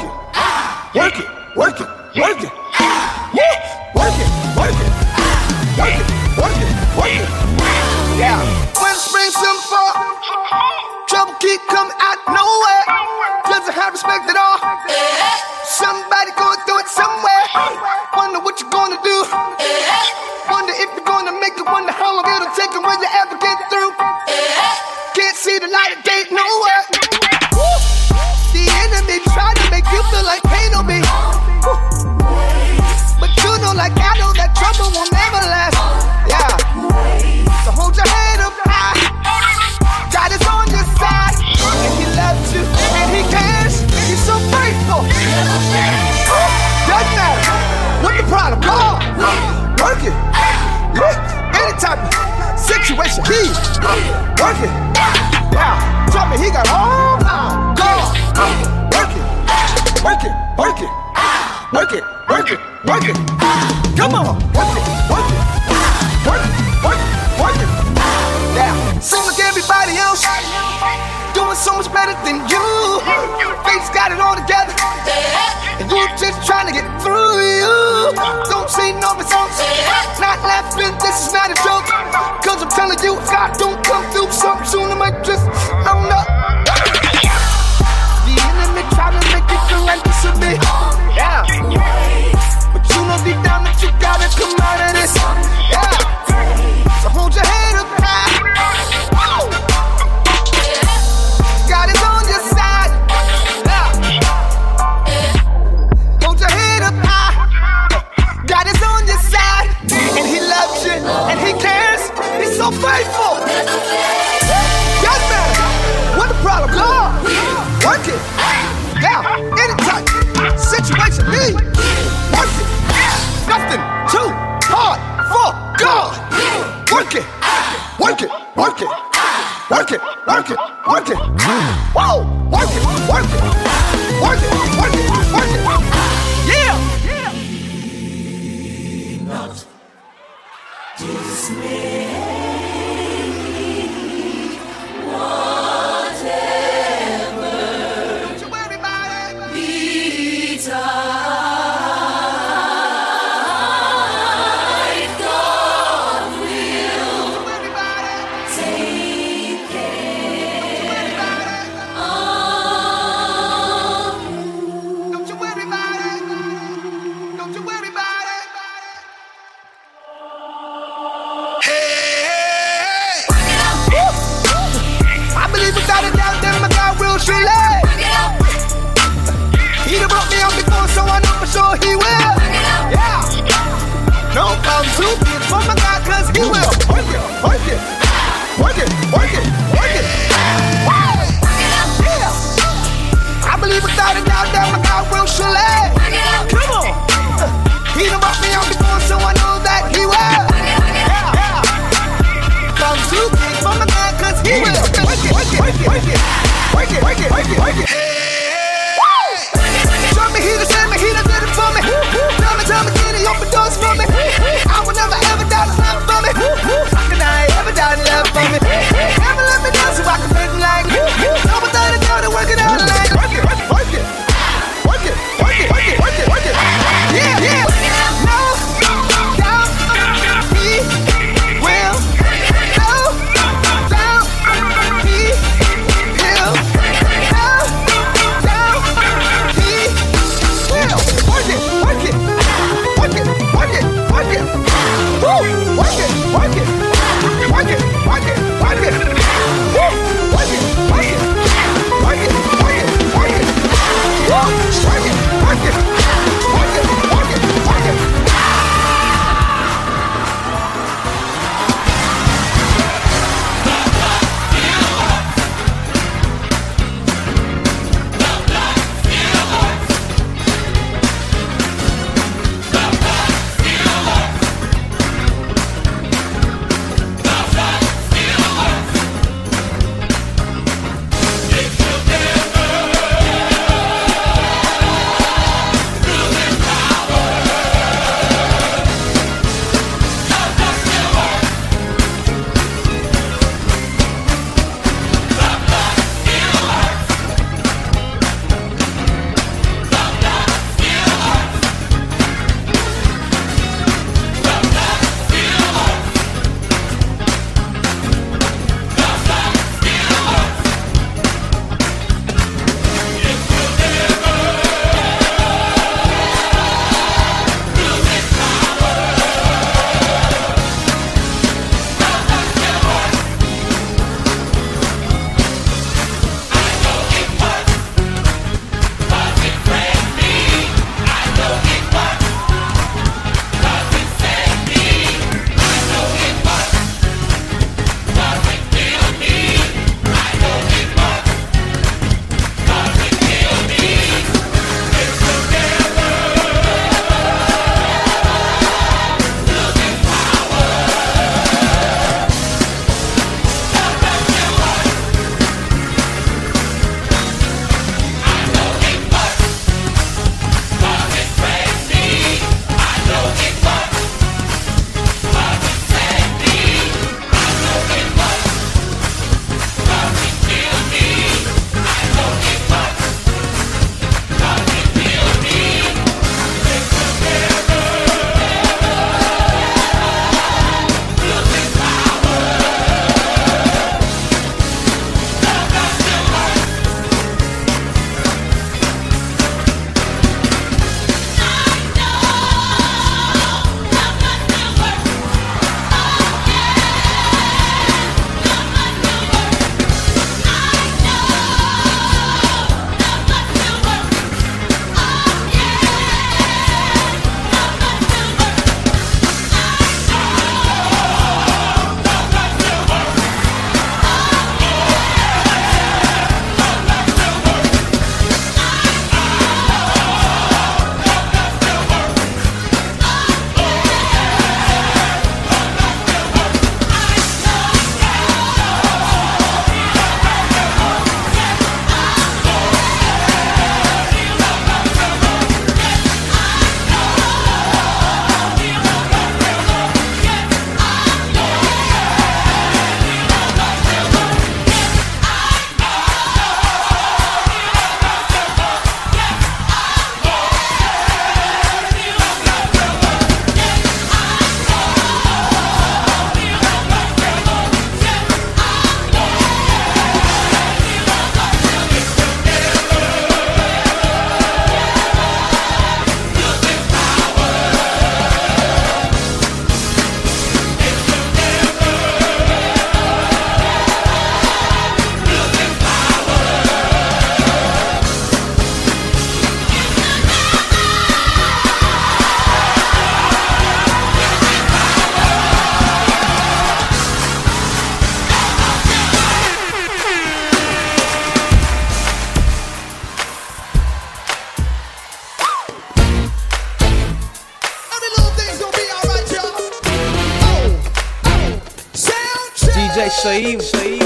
DJ Shaim, Shaim.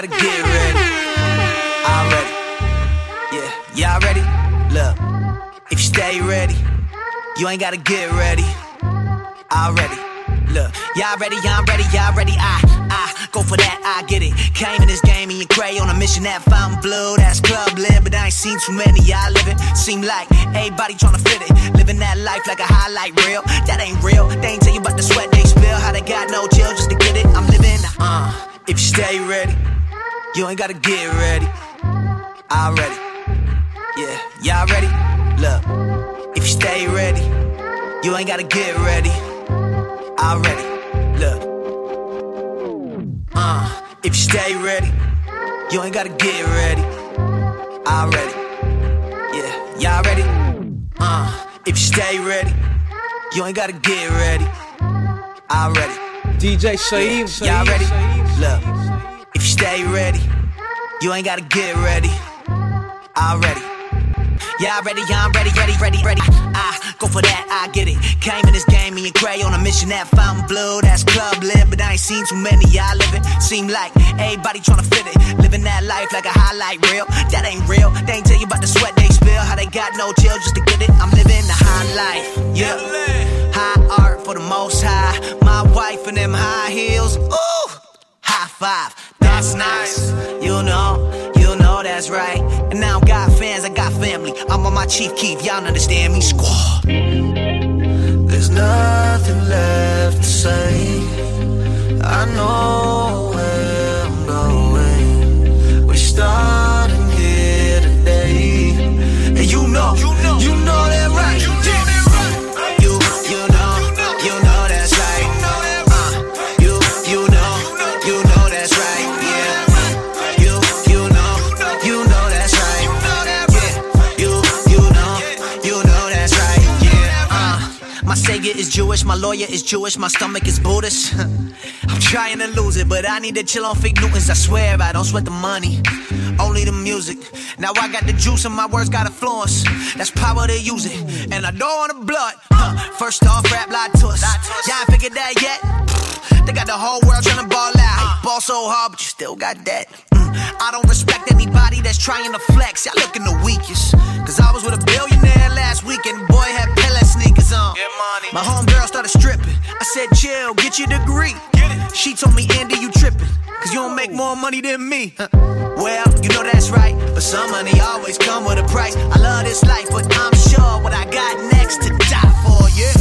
gotta get ready. I'm ready. Yeah, y'all ready? Look, if you stay ready, you ain't gotta get ready. I'm ready. Look, y'all ready, I'm ready, y'all ready. I, I, go for that, I get it. Came in this game in gray on a mission that found blue. That's club lit, but I ain't seen too many. Y'all living, seem like everybody tryna fit it. Living that life like a highlight reel. That ain't real. They ain't tell you about the sweat they spill. How they got no chill just to get it. I'm living, uh, if you stay ready. You ain't gotta get ready. I ready. Yeah, y'all ready? Look, if you stay ready, you ain't gotta get ready. I ready. Look. Uh, if you stay ready, you ain't gotta get ready. I ready. Yeah, y'all ready? Uh, if you stay ready, you ain't gotta get ready. I ready. DJ Shaheem, yeah, y'all ready? Look. Already. Yeah, ready, yeah, I'm ready, ready, ready, ready. I go for that, I get it. Came in this game, me and Gray on a mission that fountain blue, that's club lit. But I ain't seen too many, y'all living. Seem like everybody tryna fit it. Living that life like a highlight reel. That ain't real. They ain't tell you about the sweat they spill, how they got no chill just to get it. I'm living the high life, yeah. High art for the most high. My wife in them high heels, ooh, high five. That's nice, you know, you know that's right. And now I got fans, I got family. I'm on my chief keep, y'all understand me, squad. There's nothing left to say. I know where I'm going. We're starting here today. And you know, you know, you know that is Jewish, my lawyer is Jewish, my stomach is Buddhist. I'm trying to lose it, but I need to chill on Fig Newtons. I swear I don't sweat the money, only the music. Now I got the juice and my words got influence. That's power to use it, and I don't want the blood. Huh. First off, rap lied to us. Y'all figured that yet. They got the whole world trying to ball out. Ball so hard, but you still got that. Mm. I don't respect anybody that's trying to flex. Y'all looking the weakest. Cause I was with a billionaire last weekend. Boy had Sneakers on. My homegirl started stripping. I said, chill, get your degree. She told me, Andy, you tripping. Cause you don't make more money than me. Huh. Well, you know that's right. But some money always come with a price. I love this life, but I'm sure what I got next to die for, yeah.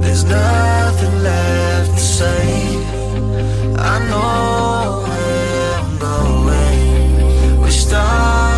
There's nothing left to say. I know where I'm going. We're starting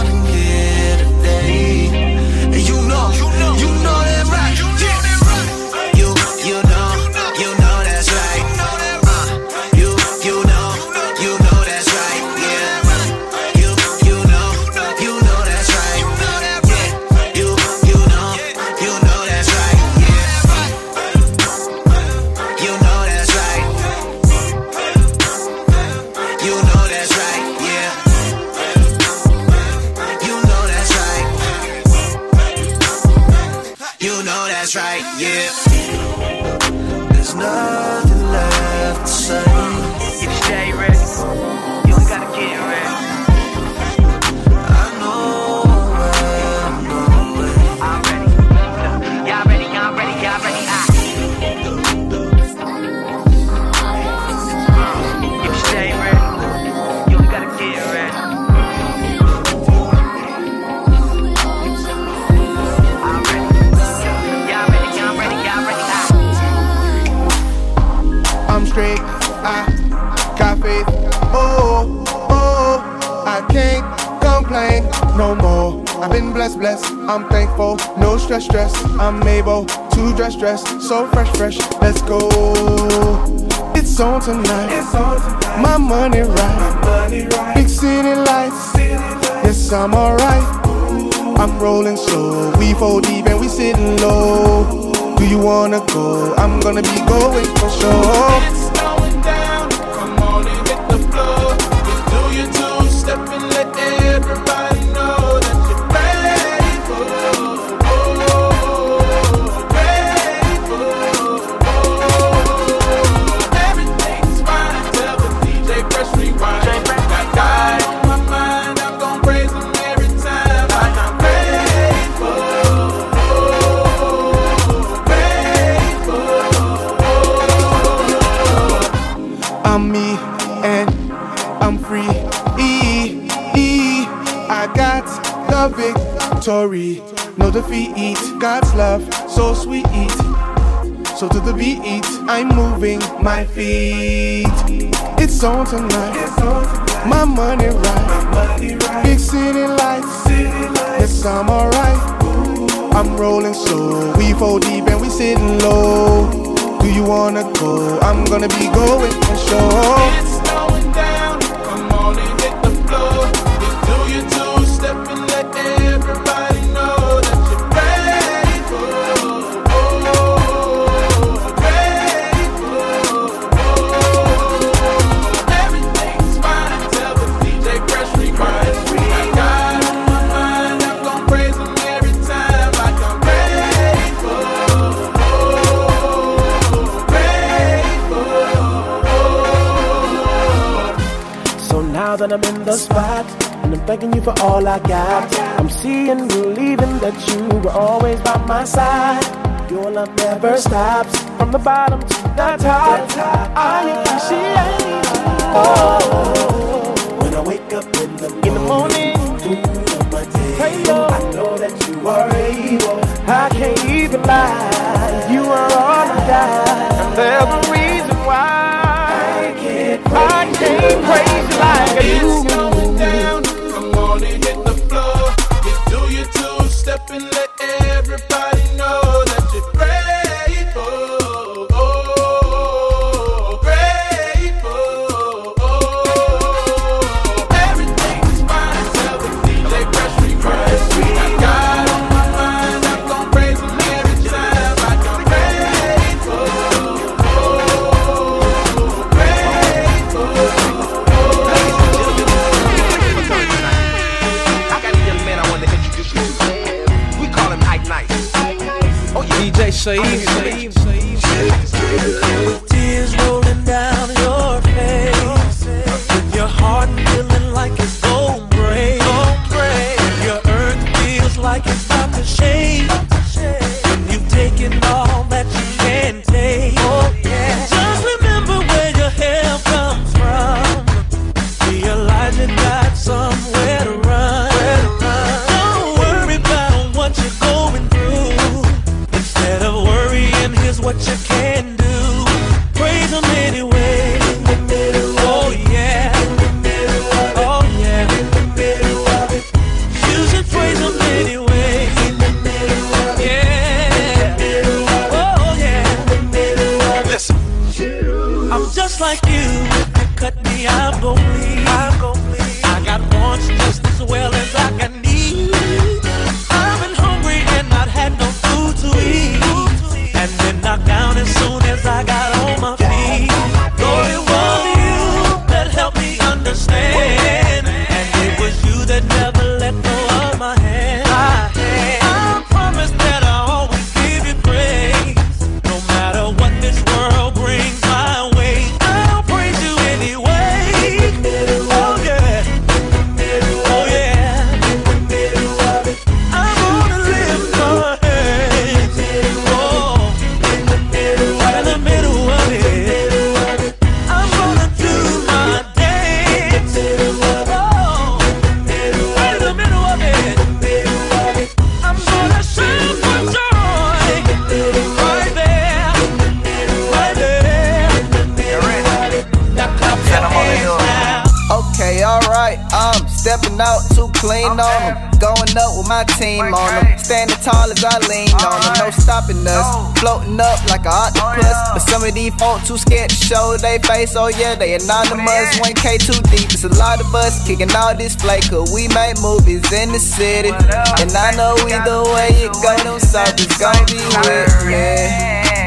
they face. Oh yeah, they anonymous. 1K too deep. It's a lot of us kicking all this flake. Cause we make movies in the city. And I know either way it go, them suckers gon' be with me.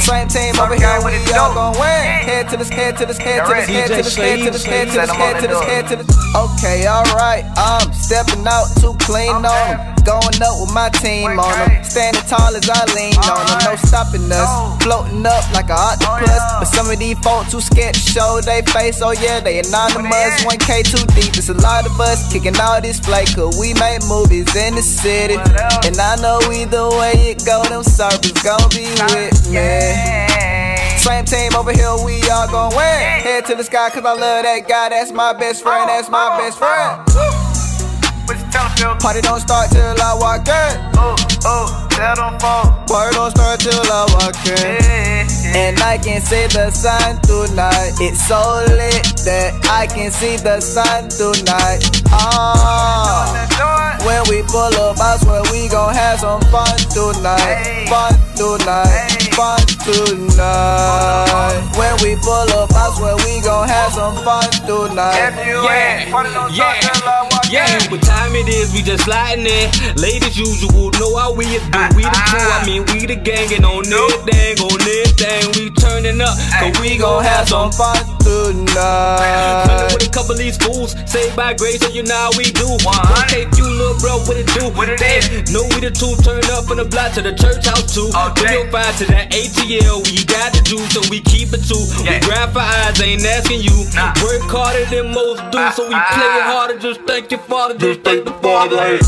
Same team over here, we all gon' win. Head to this, head to this, head to this, head to this, head to this, head to this, head to this, head to this. Okay, alright, I'm stepping out to clean on them. Going up with my team on them. Standing tall as I lean on them. No stopping us. Floating up like an octopus. But some of these folks too scared to show they face. Oh yeah, they anonymous. 1K too deep. It's a lot of us kicking all this flake. Cause we make movies in the city. And I know either way it go, them servers gon' be with me. Same team over here, we all gon' win. Head to the sky, cause I love that guy. That's my best friend, that's my best friend. Party don't start till I walk in. Oh, oh, them folk. Party don't start till I walk in. And I can see the sun tonight. It's so lit that I can see the sun tonight. Ah, when we pull up, I swear we gon' have some fun tonight. Fun tonight. Fun tonight. When we pull up, I swear we gon' have some fun tonight. Yeah, yeah, yeah. What time it is, we just sliding in. Late as usual, know how we do. We the crew, I mean, we the gang, and on this thing, on this thing, we turning up. Cause we gon' have some fun tonight. Running with a couple of these fools, saved by grace, so you know how we do. Okay, you little bro, what it do? What it is? Know we the two turn up from the block to the church house too. Okay. 305 to that ATL, we got the juice, so we keep it too. We grab for eyes, ain't asking you. Work harder than most do, so we play it harder. Just thank your father, just thank the father.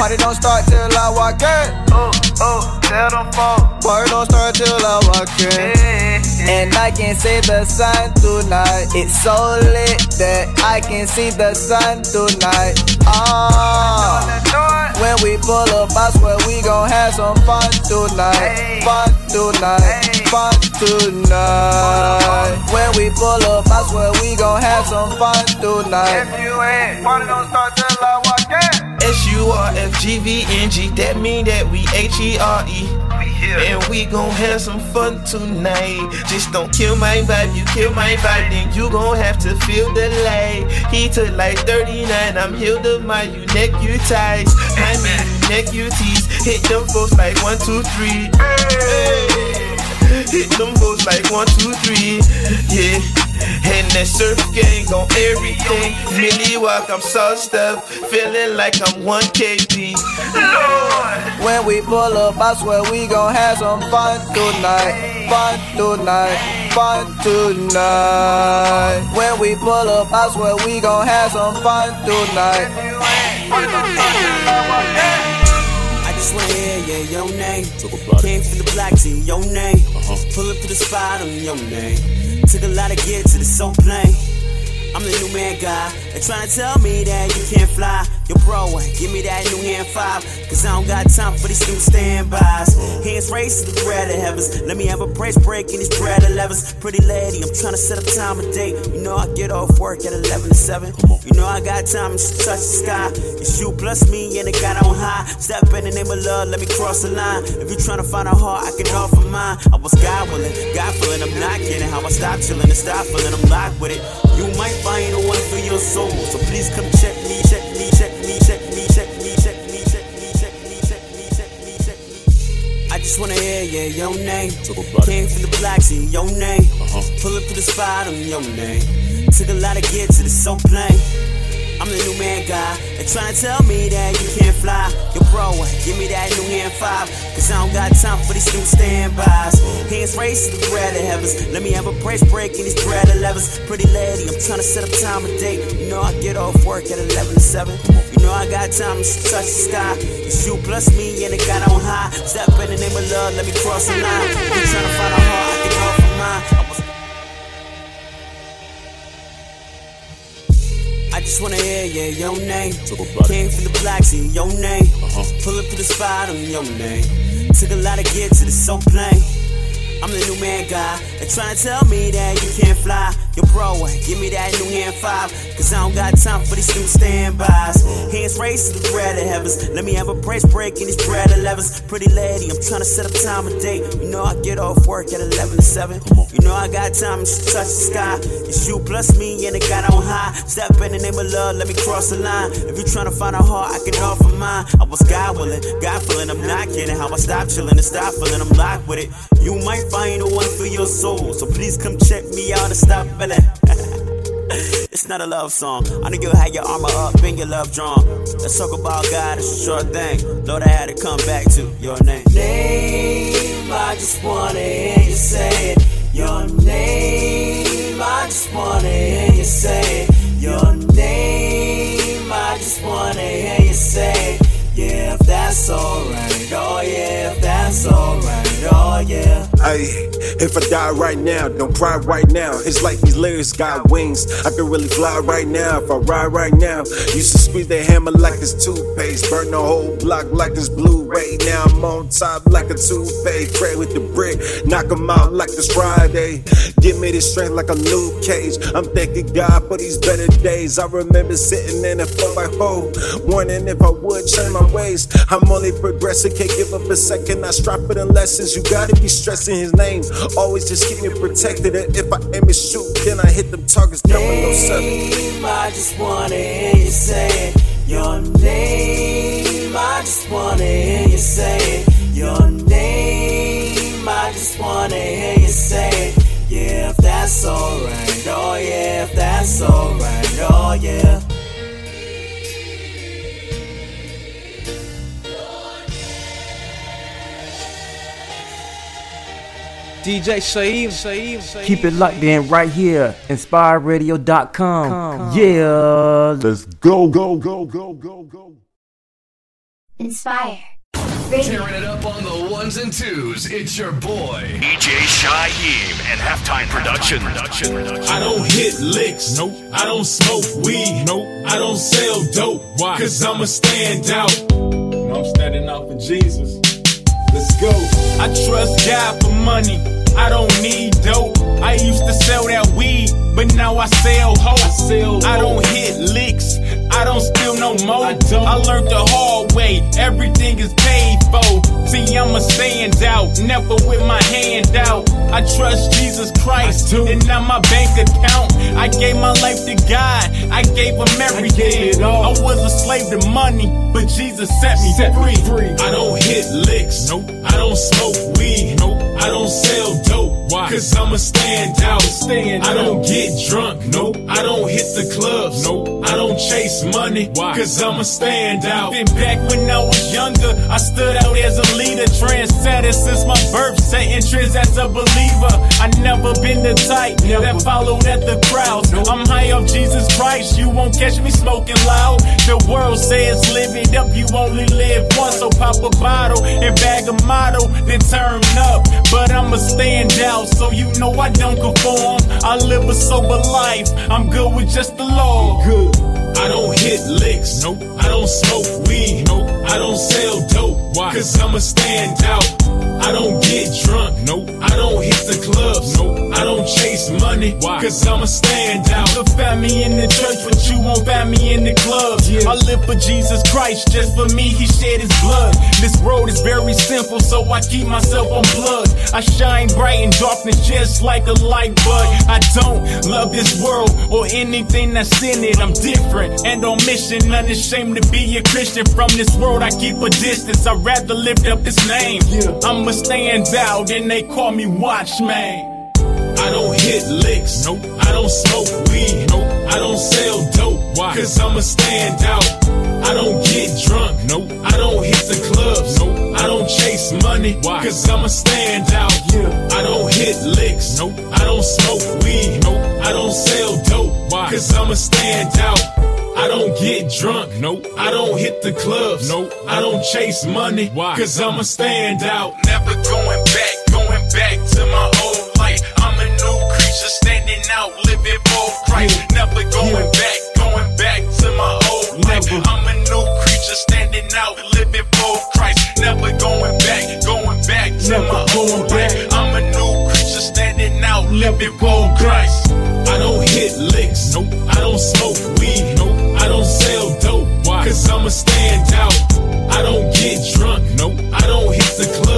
Party don't start till I walk in. Oh, oh, tell them folks. Party don't start till I walk in. And I can see the sun tonight. It's so lit that I can see the sun tonight. Ah, when we pull up, I swear we gon' have some fun tonight. Fun tonight. Fun tonight. When we pull up, I swear we gon' have some fun tonight. If you ain't, party don't start till I walk in. S-U-R-F-G-V-N-G, that mean that we H-E-R-E. And we gon' have some fun tonight. Just don't kill my vibe, you kill my vibe, then you gon' have to feel the light. He took like 39, I'm healed of my you neck, you ties. I mean, you neck, you tease. Hit them folks like one, two, three. Hey. Hit them folks like one, two, three. Yeah. And that surf gang on everything. Millie walk, I'm sauced up. Feeling like I'm 1 KB. Lord. When we pull up, I swear we gon' have some fun tonight. Fun tonight. Fun tonight. When we pull up, I swear we gon' have some fun tonight. I just wanna hear yeah, your name. Came from the block to your name. Pull up to the spot on your name. Took a lot to get to the so plain. I'm the new man guy. They're tryna tell me that you can't fly. Yo, bro, give me that new hand five. Cause I don't got time for these new standbys. Hands raised to the bread of heavens. Let me have a price break in these Bred 11s. Pretty lady, I'm tryna set up time of date. You know I get off work at 11 to 7. You know I got time to touch the sky. It's you plus me and it got on high. Step in the name of love, let me cross the line. If you're tryna find a heart, I can offer mine. I was God willing, God feeling, I'm not kidding. How I stop chilling and stop feeling, I'm locked with it. You might find one for your soul. So please come check me, check me, check me, check me, check me, check me, check me, check me, check me, check me, check me. I just wanna hear yeah, your name. Came from the block, see your name. Pull up to the spot on your name. Took a lot to get to the so plain. I'm the new man guy. They tryna tell me that you can't fly. Yo, bro, give me that new hand five. Cause I don't got time for these new standbys. Hands raised to the bread of heavens. Let me have a price break in these Bred 11s. Pretty lady, I'm tryna set up time of date. You know I get off work at 11 to 7. You know I got time to touch the sky. It's you plus me and it got on high. Step in the name of love, let me cross the line. You tryna find a heart, I can offer mine. I just wanna hear yeah, your name. Came from the block, see your name. Pull up to the spot on your name. Took a lot to get to the so plain. I'm the new man guy. They tryna tell me that you can't fly. Yo, bro, give me that new hand five. Cause I don't got time for these new standbys. Hands raised to the bread of heavens. Let me have a price break in these Bred 11s. Pretty lady, I'm tryna set up time of date. You know I get off work at 11 to 7. You know I got time to touch the sky. It's you plus me and it got on high. Step in the name of love, let me cross the line. If you tryna find a heart, I can offer mine. I was God willing, God feeling, I'm not kidding. How I stop chilling and stop feeling, I'm locked with it. You might find the one for your soul, so please come check me out and stop feeling. It's not a love song. I know you had your armor up and your love drawn. Let's talk about God, it's a short thing. Lord, I had to come back to your name. Name, I just wanna hear you say it. Your name, I just wanna hear you say it. Your name, I just wanna hear you say it. Yeah, if that's alright, oh yeah, if that's alright, oh yeah. Hey, if I die right now, don't cry right now. It's like these lyrics got wings. I can really fly right now if I ride right now. Used to squeeze the hammer like it's toothpaste. Burn the whole block like it's Blu-ray. Now I'm on top like a toothpaste. Pray with the brick, knock 'em out like it's Friday. Give me the strength like a Luke Cage. I'm thanking God for these better days. I remember sitting in a 4x4, wondering if I would change my ways. I'm only progressing, can't give up a second. I strive for the lessons. You gotta be stressing his name. Always just keep me protected. And if I aim and shoot, then I hit them targets. Double oh seven. I just wanna hear you say. Your name, I just wanna hear you say. Your name, I just wanna hear you say. Yeah, if that's alright, oh yeah, if that's alright, oh yeah. DJ Shaim, Shaim, Shaim. Keep it locked in right here, inspireradio.com. Yeah, let's go, go, go, go, go, go. Inspire. Tearing it up on the ones and twos, it's your boy, EJ Shaheem and Halftime Production. I don't hit licks. Nope. I don't smoke weed. Nope. I don't sell dope. Why? Cause I'm a standout. I'm standing out for Jesus. Let's go. I trust God for money. I don't need dope. I used to sell that weed, but now I sell hope. I, sell I don't hit licks. I don't steal no more. I, don't. I learned the hard way. Everything is paid for. See, I'm a standout, never with my hand out. I trust Jesus Christ, and now my bank account. I gave my life to God. I gave him everything. I, I was a slave to money, but Jesus set me set free. free. I don't hit licks. Nope. I don't smoke weed. Nope. I don't sell dope. Why? Cause I'm a standout. Stand out. I don't get drunk. Nope. I don't hit the clubs. Nope. I don't chase money. Why? Cause I'm a standout. Been back when I was younger. I stood out as a leader. Trendsetter since my birth. Setting trends as a believer. I never been the type that followed at the crowds. I'm high off Jesus Christ. You won't catch me smoking loud. The world says live it up. You only live once. So pop a bottle and bag a model. Then turn up. But I'm a standout. So you know I don't conform. I live a sober life. I'm good with just the law. Good. I don't hit licks. Nope. I don't smoke weed. Nope. I don't sell dope. Why? Cause I'm a standout. I don't get drunk. Nope. I don't hit the clubs. Nope. I don't chase money. Why? Cause I'm a standout. You find me in the church, but you won't find me in the clubs. Yeah. I live for Jesus Christ. Just for me, he shed his blood. This road is very simple, so I keep myself unplugged. I shine bright in darkness just like a light bud. I don't love this world or anything that's in it. I'm different and on mission. Unashamed to be a Christian. From this world, I keep a distance. I'd rather lift up his name. Yeah. I'm a standout and they call me Watchman. I don't hit licks. Nope. I don't smoke weed. Nope. I don't sell dope. Why? Cause I'm a standout. I don't get drunk. Nope. I don't hit the clubs. Nope. I don't chase money. Why? Cause I'm a standout. Yeah. I don't hit licks. Nope. I don't smoke weed. Nope. I don't sell dope. Why? Cause I'm a standout. I don't get drunk. Nope. I don't hit the clubs. Nope. I don't chase money. Why? Cause I'm a standout. Never going back, going back to my old living for Christ. Never going back, going back to my old life. I'm a new creature standing out, living for Christ. Never going back, going back to my old life. I'm a new creature standing out, living for Christ. I don't hit licks. Nope. I don't smoke weed. Nope. I don't sell dope. Why? Cause I'm a standout. I don't get drunk. Nope. I don't hit the clubs.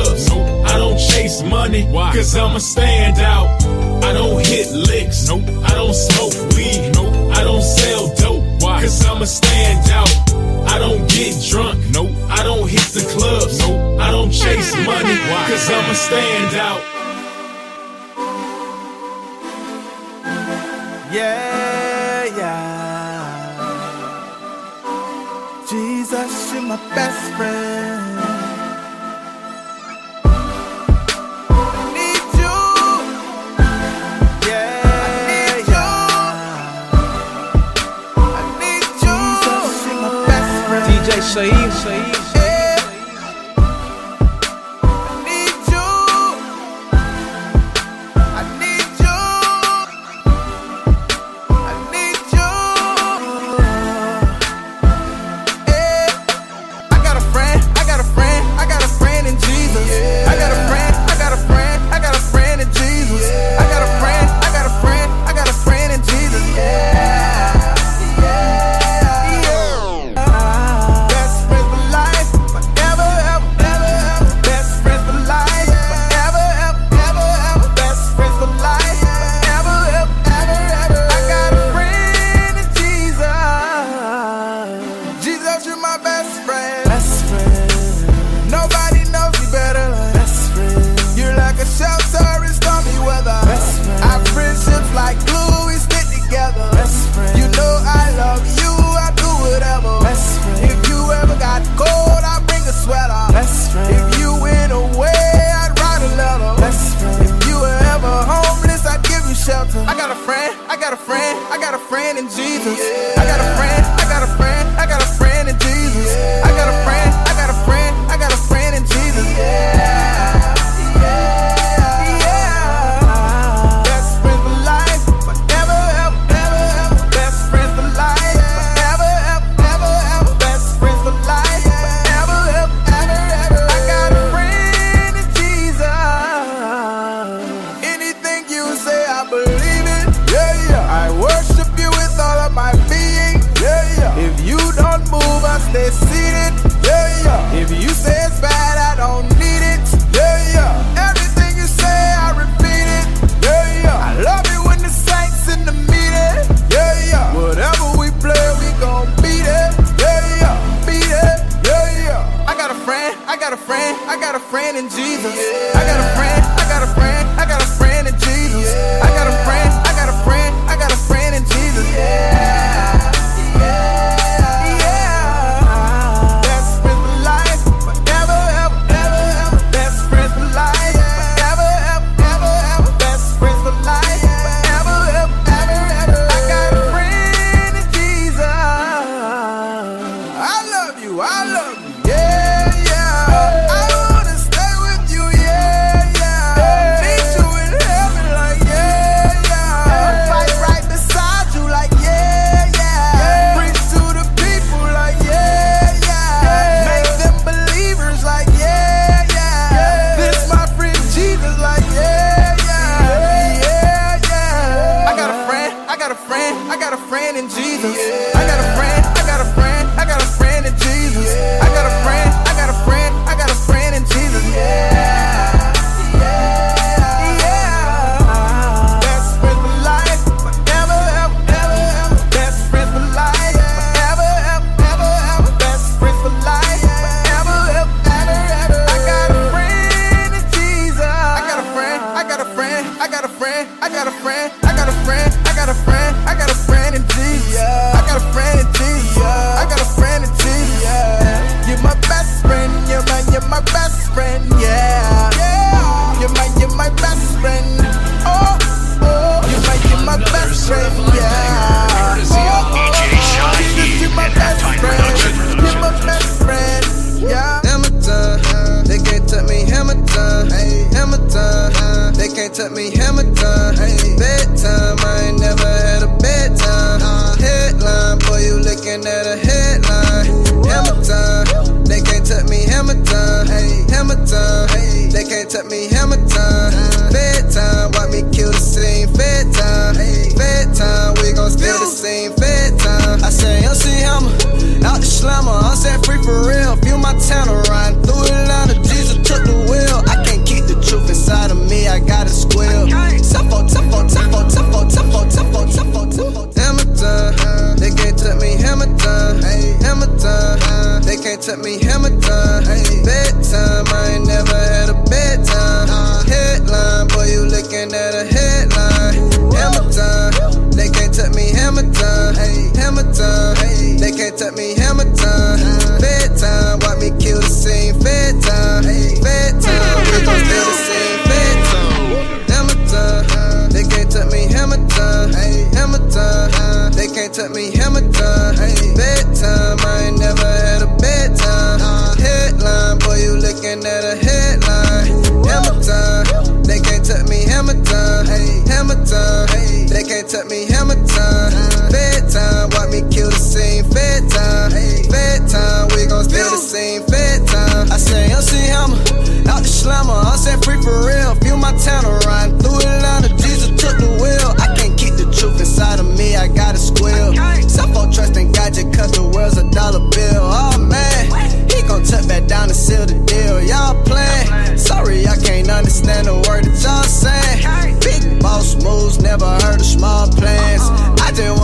Nope. I don't chase money. Why? Cause I'm a standout. I don't hit licks. Nope. I don't smoke weed. Nope. I don't sell dope. Why? Cause I'm a standout. I don't get drunk. Nope. I don't hit the clubs. Nope. I don't chase money. Why? Cause I'm a standout. Yeah, yeah. Jesus, you're my best friend. Friend. DJ Shaheem, Shaheem,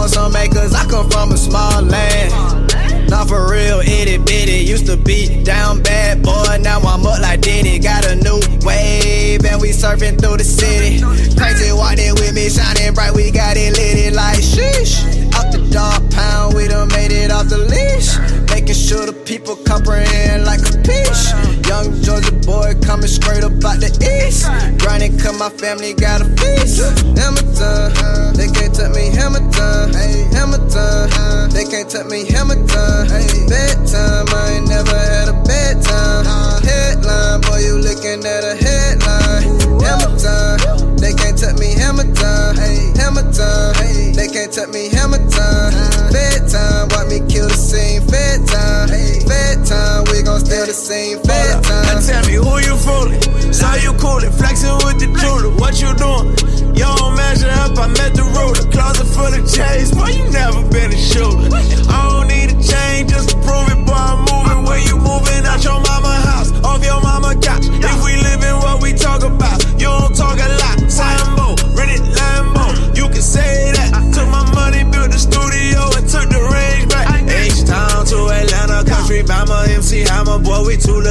on some makers, I come from a small land. Not for real, itty bitty. Used to be down bad, boy. Now I'm up like Diddy. Got a new wave, and we surfing through the city. Crazy walking with me, shining bright. We got it lit, it like sheesh. Up the dog pound, we done made it off the leash. Making sure the people comprehend like a peach. Young Georgia boy coming straight up out the east. Grinding cause my family got a feast. Hammer time, they can't touch me, Hammer time. Hamilton, they can't touch me, Hammer time. Bedtime, I ain't never had a bedtime. Headline, boy, you looking at a headline. Hammer time. They can't touch me hammer time, hammer time. They can't touch me hammer time. Fed time, watch me kill the scene. Fed time, fed time. We gon' steal the same. Fed time. Now tell me who you fooling? Saw you coolin', flexing with the jeweler. What you doing? You don't measure up. I met the ruler. Closet full of chains, boy. You never been a shooter. I don't need a chain just to prove it, boy. I'm moving. Where you moving? Out your mama house, off your mama.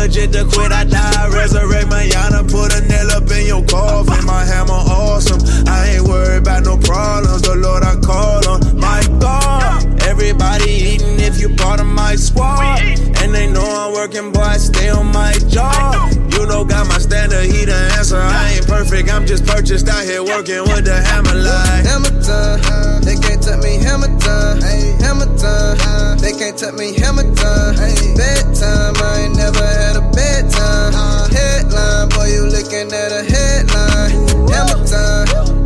Just to quit, I die. Resurrect Mayana, put a nail up in your coffin. My hammer awesome. I ain't worried about no problems. The Lord I call on. My God, everybody eating if you part of my squad. And they know I'm working, boy, I stay on my job. You know, got my standard, he the answer. I ain't perfect, I'm just purchased out here working with the hammer like. Hammer time, they can't touch me. Hammer time, hammer time, they can't touch me. Hammer time, bedtime. I ain't never had a bedtime. Headline, boy, you looking at a headline. Hammer time,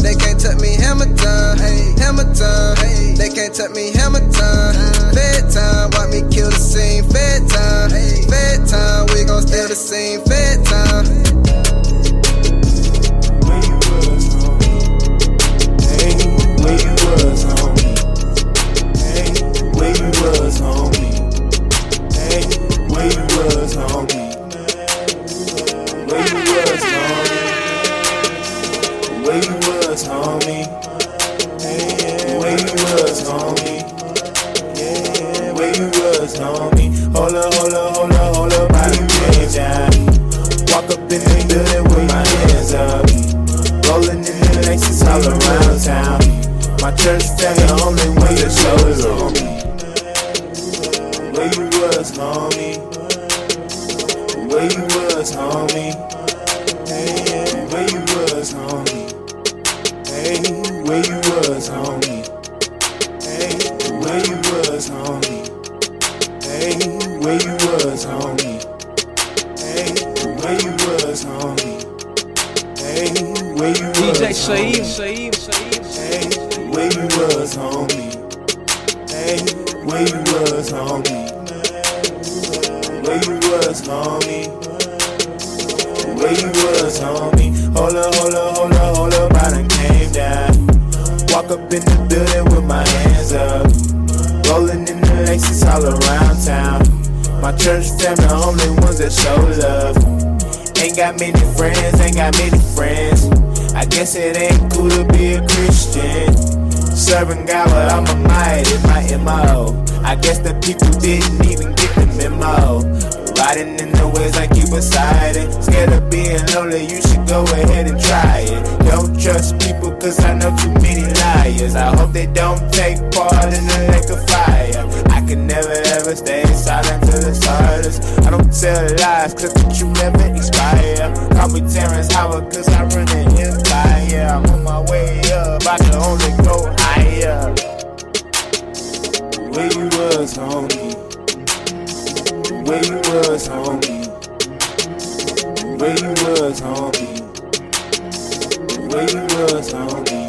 touch me. Hammer time, hammer time, they can't touch me. Hammer time, bedtime. Watch me kill the scene. Fed time, fed time, we gon' steal the scene. Fed time. Where you was, homie? Hey, where you was, homie? Hey, where you was, homie? Where you was, homie? Homie? Where you was, homie? Where you was, homie? Hold up, hold up, hold up, hold up, body change down. Walk up in the building with my hands up. Rolling in the Lexus all around town. My church family only way to show is homie. Where you was, homie? Where you was, homie? Was, homie? Hey, where you was, homie? Hey, where you was, homie? Hey, where you was, homie? Hey, where you was, DJ Shaheem, Shaheem, Hey, where you was, homie? Hey, where you was, homie? Where you was, homie? Where you was, homie? Hold up, hold up, hold up, hold up, I done came down. Walk up in the building with my hands up. Rolling in the Lexus all around town. My church family, only ones that show love. Ain't got many friends, ain't got many friends. I guess it ain't cool to be a Christian. Serving God, but I'm a might in my MO. I guess the people didn't even get the memo. Riding in the ways I keep beside it. Scared of being lonely, you should go ahead and try it. Don't trust people, cause I know too many liars. I hope they don't take part in the lake of fire. I can never ever stay silent till it's hardest. I don't tell lies, cause the truth never expire. Call me Terrence Howard, cause I run an empire. I'm on my way up, I can only go higher. Where you was, homie? Where you was, homie? Where you was, homie? Where you was, homie?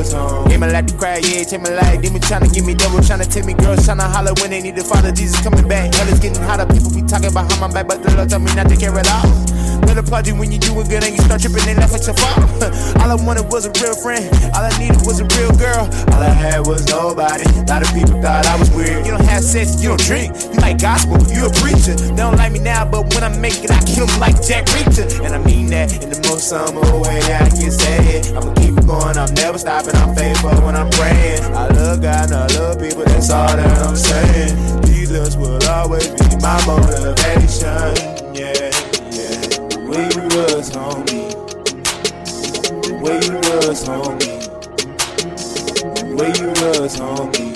Where you was, homie? Gave life to cry, yeah, take my life. Demon tryna give me double, tryna take me girls, tryna holler when they need the father. Jesus coming back, hell is getting hotter. People be talking how my back, but the Lord tell me not to care at all. Let applaud you when you do it good and you start tripping and laugh at your fault. All I wanted was a real friend. All I needed was a real girl. All I had was nobody. A lot of people thought I was weird. You don't have sex, you don't drink. You like gospel, you a preacher. They don't like me now, but when I make it, I kill 'em like Jack Reacher. And I mean that in the most summer way I can say it. I'ma keep going, I'm never stopping. I'm faithful when I'm praying. I love God and I love people, that's all that I'm saying. Jesus will always be my motivation. Was, homie? Where you was, homie? Where you was, homie?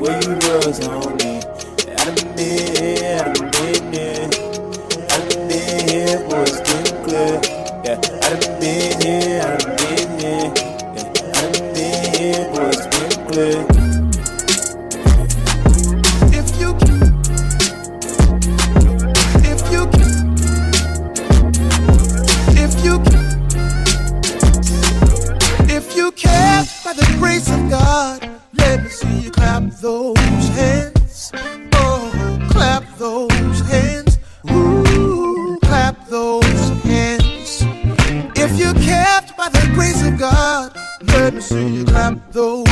Where you was, homie? I done been here, I done been here. I done been here, been clear. Yeah, I done been here, I done been here. Yeah, I done been here, been clear. grace of God, let me see you clap those hands. Oh, clap those hands. Ooh, clap those hands. If you're kept by the grace of God, let me see you clap those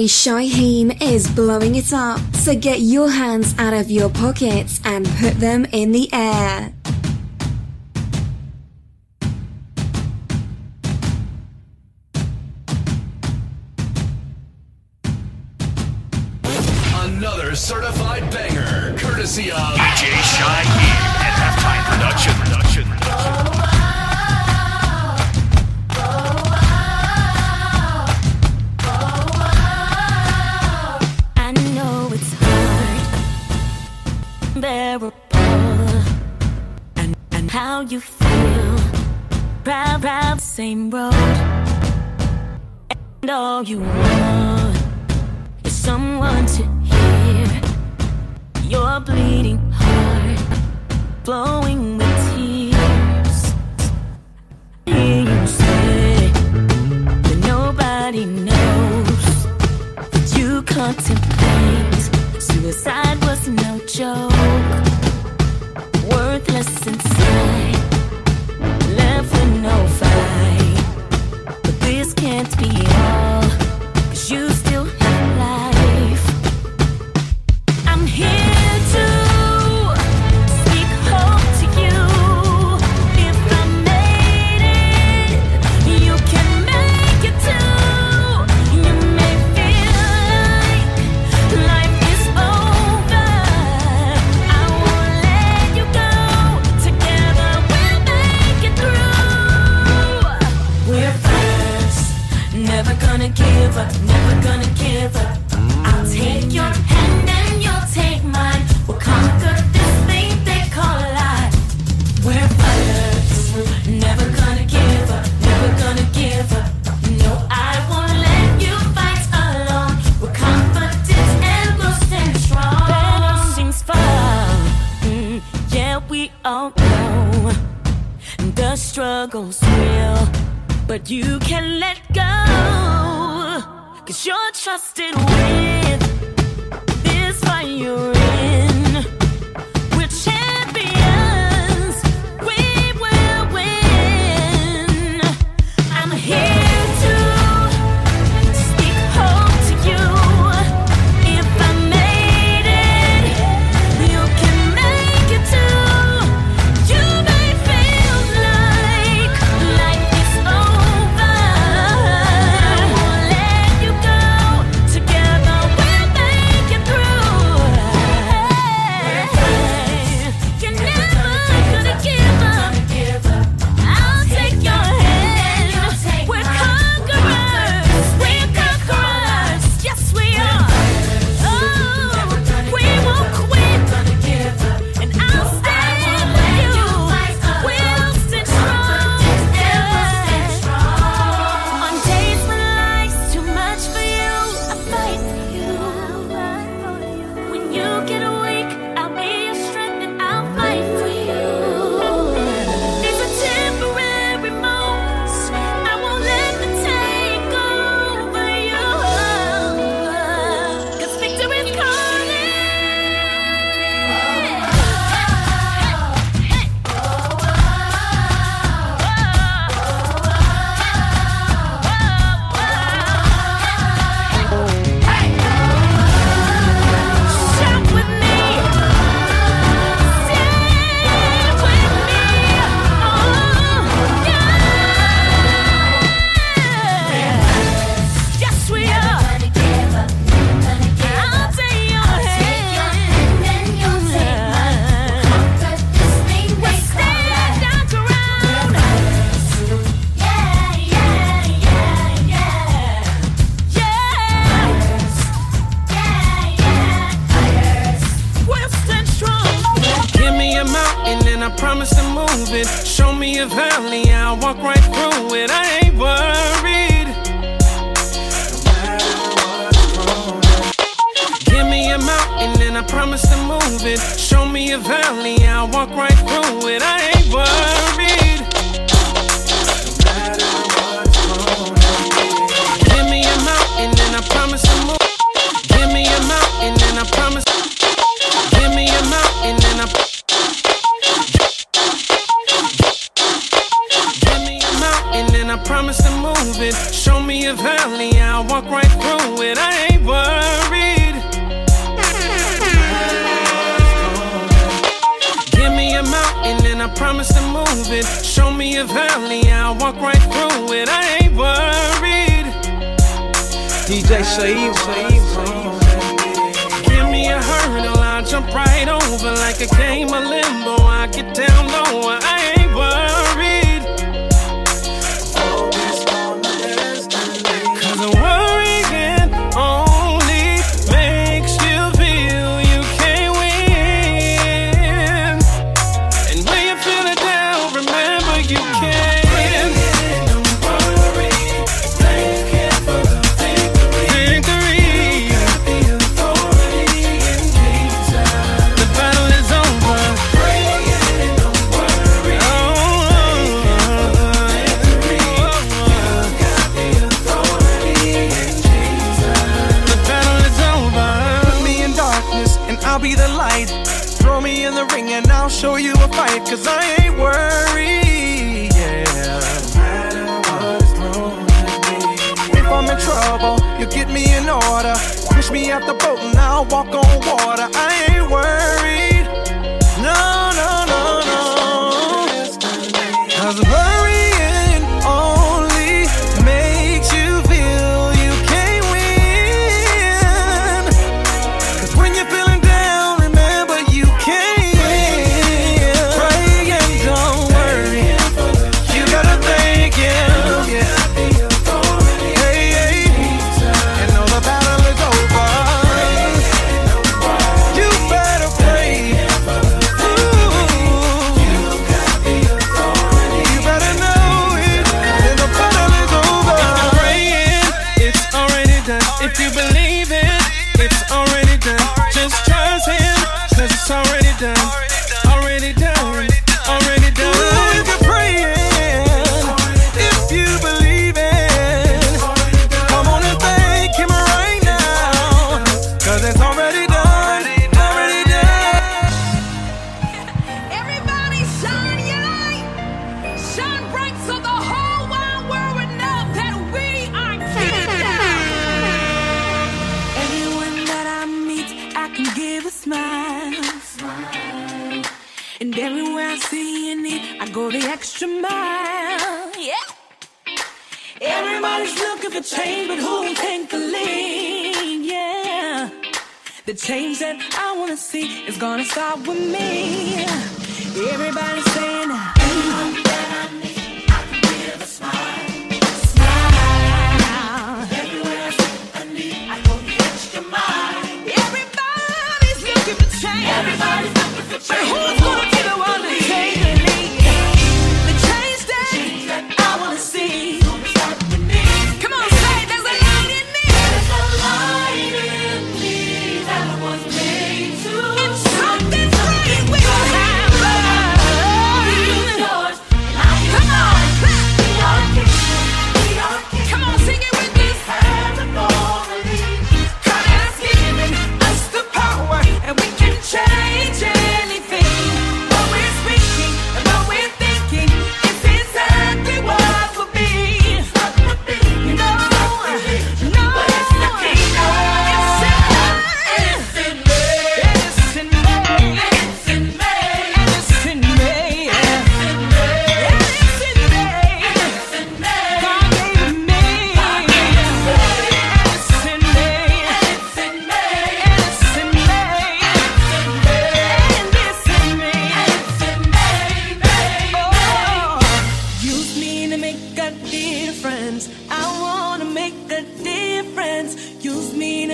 DJ Shaheem is blowing it up, so get your hands out of your pockets and put them in the air.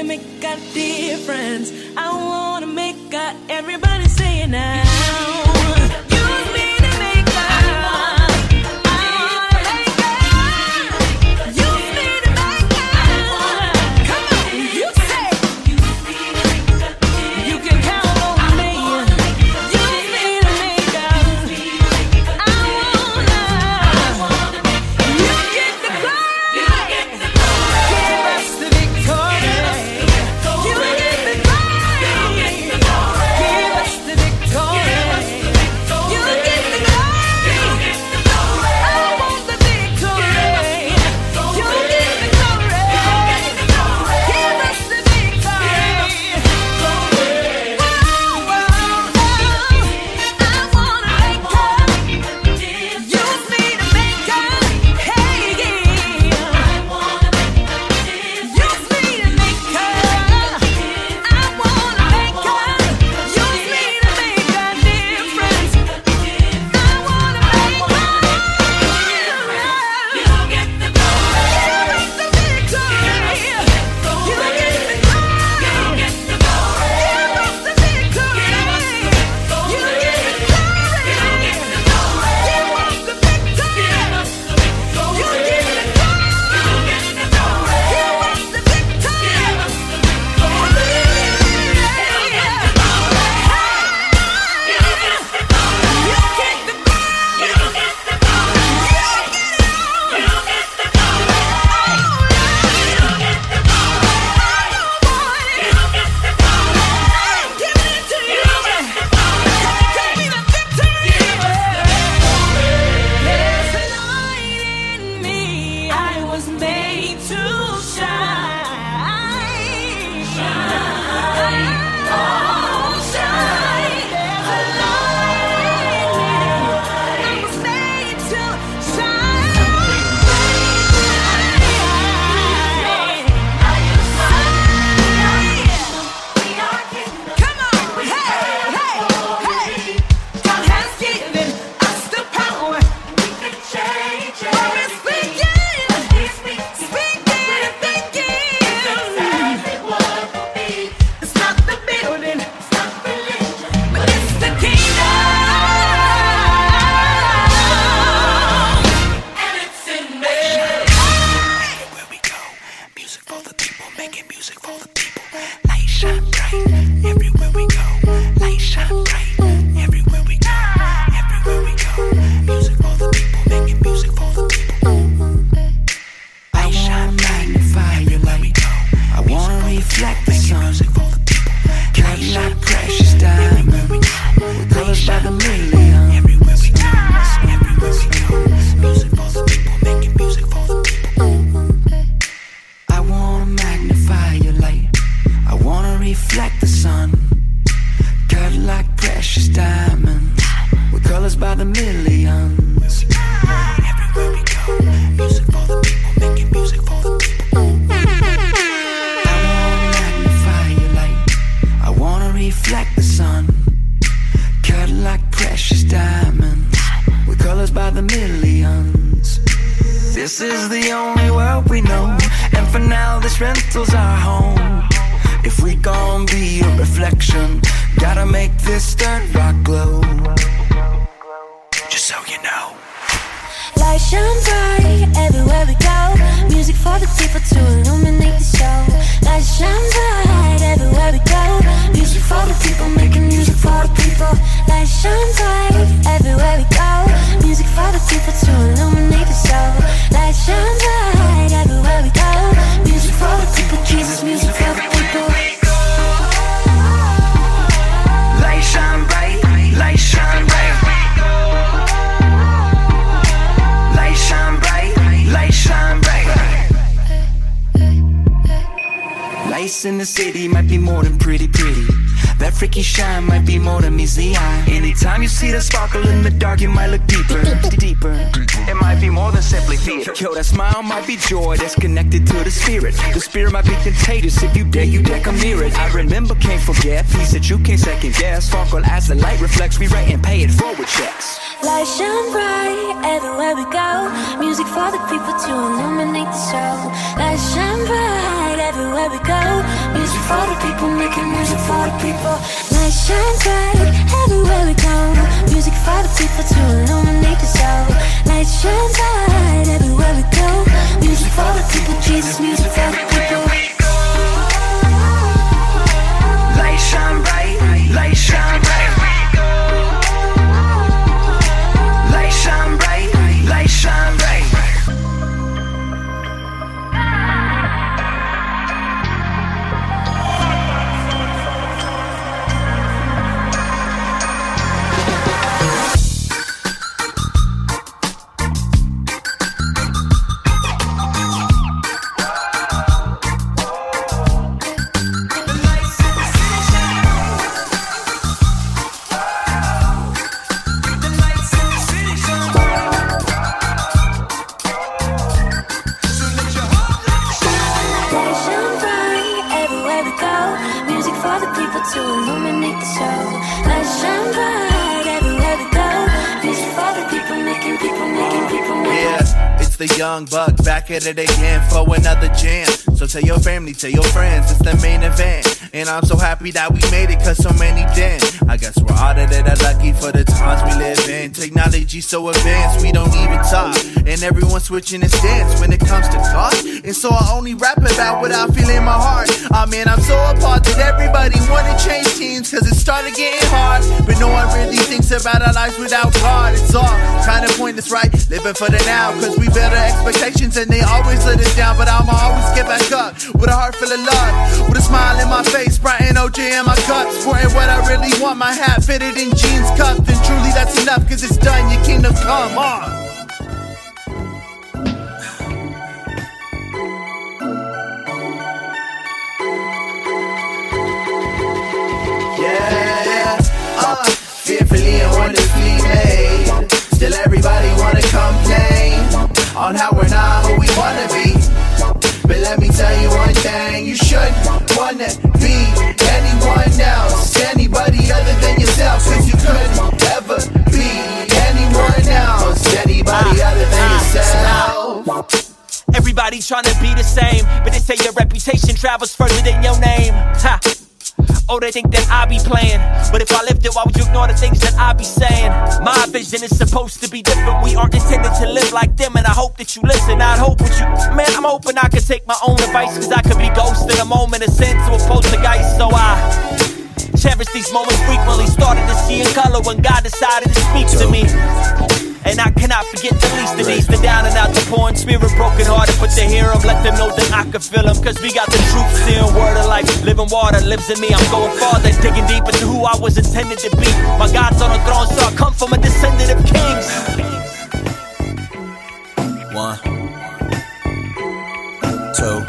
make a difference. I wanna make a everybody see it now. Back at it again for another jam. So tell your family, tell your friends, it's the main event. And I'm so happy that we made it, cause so many didn't. I guess we're all of that lucky for the times we live in. Technology so advanced, we don't even talk. And everyone's switching its stance when it comes to talk. And so I only rap about what I feel in my heart. I mean, I'm so appalled that everybody wanna change teams, cause it started getting hard. But no one really thinks about our lives without God. It's all trying to point pointless, right? Living for the now, cause we better expectations and they always let us down. But I'ma always get back up with a heart full of love, with a smile in my face, bright and OJ in my cup. Sporting what I really want, my hat fitted in jeans cuffed. And truly that's enough, cause it's done, your kingdom come on. Yeah, uh. Still everybody wanna complain on how we're not who we wanna be. But let me tell you one thing, you shouldn't wanna be anyone else, anybody other than yourself, cause you couldn't ever be anyone else, anybody ah, other than ah, yourself. Everybody trying to be the same, but they say your reputation travels further than your name. Ha. Oh, they think that I be playing. But if I lived it, why would you ignore the things that I be saying? My vision is supposed to be different. We aren't intended to live like them, and I hope that you listen. I'd hope with you. Man, I'm hoping I could take my own advice, cause I could be ghost in a moment of sin to a poltergeist. So I cherish these moments frequently. Started to see in color when God decided to speak to me. And I cannot forget the least of these, the down and out, the poor in spirit, broken hearted. But to hear them, let them know that I can feel them. Cause we got the truth, seeing word of life. Living water lives in me. I'm going farther, digging deep into who I was intended to be. My God's on the throne, so I come from a descendant of kings. One, two,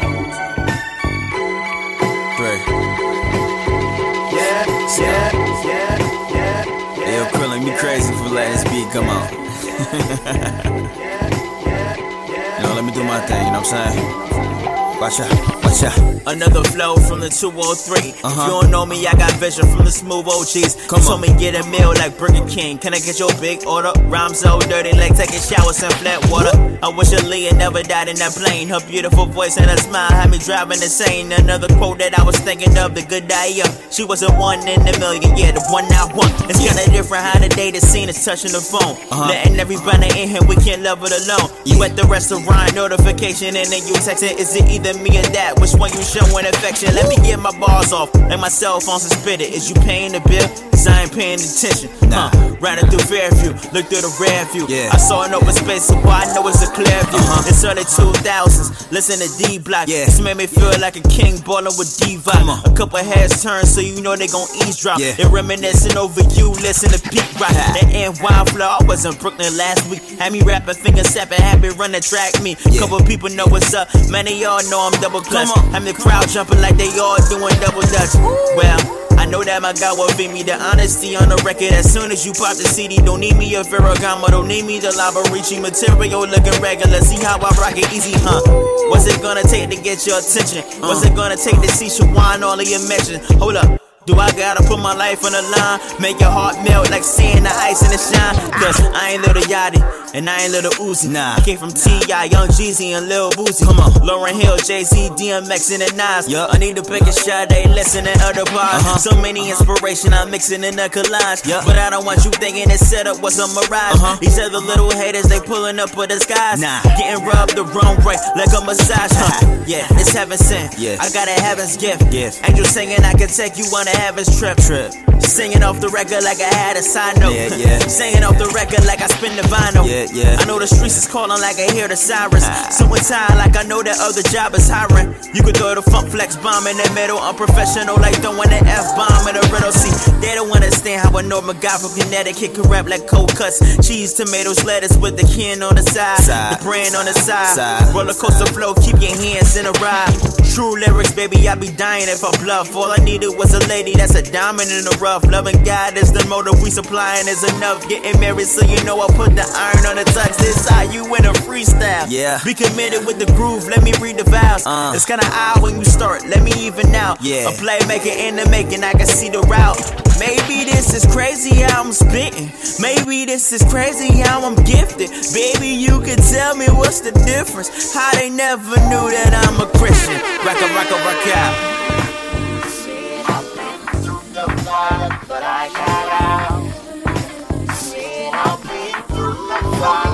three. Yeah, yeah, yeah, yeah. Hey, yo, Krillin, me crazy for letting this beat come out. you know, let me do my thing, you know what I'm saying? Watch out. Another flow from the 203. If Uh-huh. you don't know me, I got vision from the smooth OGs. Come you told me get a meal like Burger King. Can I get your big order? Rhyme so dirty like taking showers in flat water. I wish Aaliyah never died in that plane. Her beautiful voice and her smile had me driving insane. Another quote that I was thinking of, the good die. She was a one in a million, yeah, the one I want. It's kinda different how the day the scene is touching the phone. Uh-huh. Letting everybody in here, we can't love it alone. You at the restaurant, notification, and then you texting, is it either me or that? Which one you showing affection? Let me get my bars off, like my cell phone suspended. Is you paying the bill? Cause I ain't paying attention. Nah. Riding through Fairview, look through the rear view. Yeah. I saw an open space, so I know it's a clear view. Uh-huh. It's early 2000s, listen to D Block. Yeah. This made me feel like a king ballin' with D Diva. A couple heads turn, so you know they gon' eavesdrop. Yeah. They reminiscing over you, listen to Pete Rock. That NY flow, I was in Brooklyn last week. Had me rapping, finger sapping, happy run the track me. Yeah. Couple people know what's up, many of y'all know I'm double clutch. Had me crowd jumping like they all doing double dutch. Well, I know that my God will feed me the honesty on the record. As soon as you pop the CD, don't need me a Ferragamo, don't need me the lava reaching material looking regular. See how I rock it easy, huh? What's it gonna take to get your attention? What's it gonna take to see Shawan all of your mentions? Hold up. Do I gotta put my life on the line? Make your heart melt like seeing the ice in the shine? Cause I ain't Lil Yachty, and I ain't Lil Uzi. Nah. I came from T.I., Young Jeezy, and Lil Boosie. Come on. Lauryn Hill, Jay-Z, DMX, and the Nas. Yeah, I need to pick a shot, they listen to other bars. Uh-huh. So many inspiration, I'm mixing in a collage. Yeah. But I don't want you thinking this setup was a mirage. Uh-huh. These other little haters, they pulling up with the skies. Nah. Getting rubbed the wrong way, like a massage. Huh? yeah, it's heaven sent. Yes. I got a heaven's gift. Gift. Angel singing, I can take you on a heaven's trip. Trip. Singing off the record like I had a side note. Yeah, yeah. Singing off the record like I spin the vinyl. Yeah, yeah. I know the streets is calling like I hear the sirens. Ah. Summertime like I know that other job is hiring. You could throw the funk flex bomb in the middle, unprofessional like throwing an F bomb in a riddle. See, they don't understand how a normal guy from Connecticut can rap like cold cuts, cheese, tomatoes, lettuce with the can on the side, Side. the brand on the side. Side. Roller coaster flow, keep your hands in a ride. True lyrics, baby, I'd be dying if I bluff. All I needed was a lady that's a diamond in the rough. Loving God is the motive we supplying is enough. Getting married, so you know I put the iron on the tux. This how you in a freestyle. Yeah. Be committed with the groove, let me read the vows. Uh. It's kinda odd when you start, let me even out. Yeah. A playmaker in the making, I can see the route. Maybe this is crazy how I'm spitting. Maybe this is crazy how I'm gifted. Baby, you could tell me what's the difference. How they never knew that I'm a Christian. Rock a rock a rock out. But I got out. Seen how through the fire,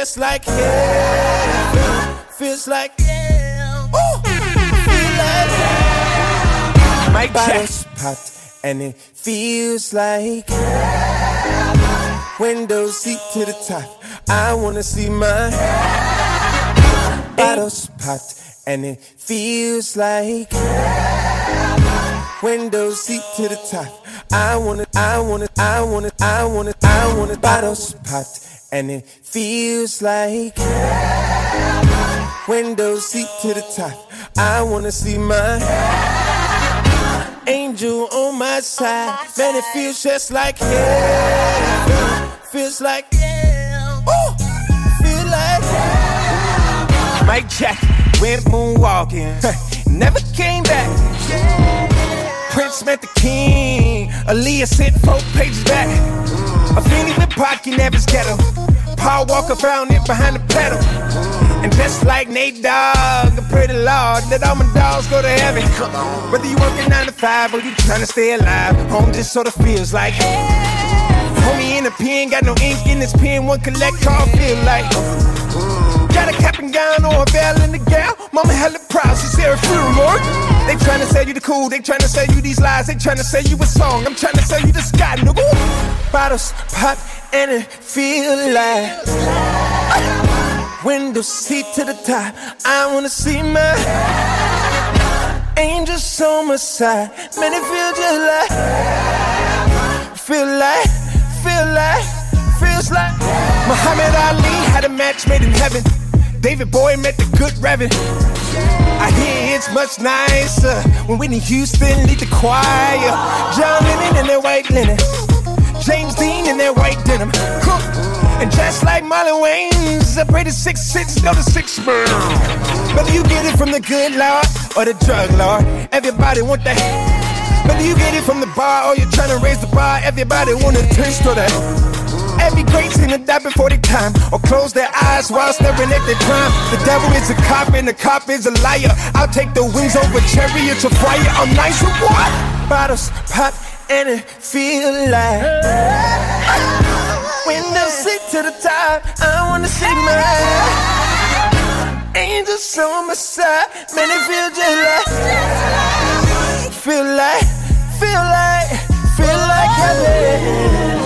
feels like heaven. Feels like Ooh, feel like Mic check. bottles popped, and it feels like window seat to the top. I wanna see my bottles popped, and it feels like window seat to the top. I wanna, I wanna, I wanna, I wanna, I wanna bottles popped, and it feels like window seat to the top. I wanna see my angel on my side. Man, it feels just like heaven. Feels like Ooh, feel like Mic check. Went moonwalking. Never came back. Prince met the king. Aaliyah sent four pages back. A Feeny with Pocky Never's ghetto. Paul Walker found it behind the pedal. And just like Nate Dogg, a pretty lord, let all my dogs go to heaven. Whether you working nine to five or you trying to stay alive, home just sorta feels like. Homie in a pen, got no ink in his pen, one collect call feel like. Got a cap and gown or a veil in the gown. Mama hella proud, she said her funeral. Lord. They tryna sell you the cool, they tryna sell you these lies, they tryna sell you a song. I'm tryna sell you the sky, nigga. bottles pop and it feel like window seat to the top. I wanna see my angels on my side. Man, it feel just like, feel like, feel like, feels like Muhammad Ali had a match made in heaven. David Bowie met the good Reverend. I hear it's much nicer when Whitney Houston lead the choir. John Lennon in their white linen. James Dean in their white denim. And just like Marlon Wayans, I pray the six six go to six man. Whether you get it from the good Lord or the drug Lord, everybody want that. Whether you get it from the bar or you're trying to raise the bar, everybody want a taste of that. Every great sinner die before their time or close their eyes while staring at their crime. The devil is a cop and the cop is a liar. I'll take the wings over chariots of fire. I'm nice with what? bottles pop and it feel like window seat to the top. I wanna see my angels on my side. Man, it feel just like, feel like, feel like, feel like heaven.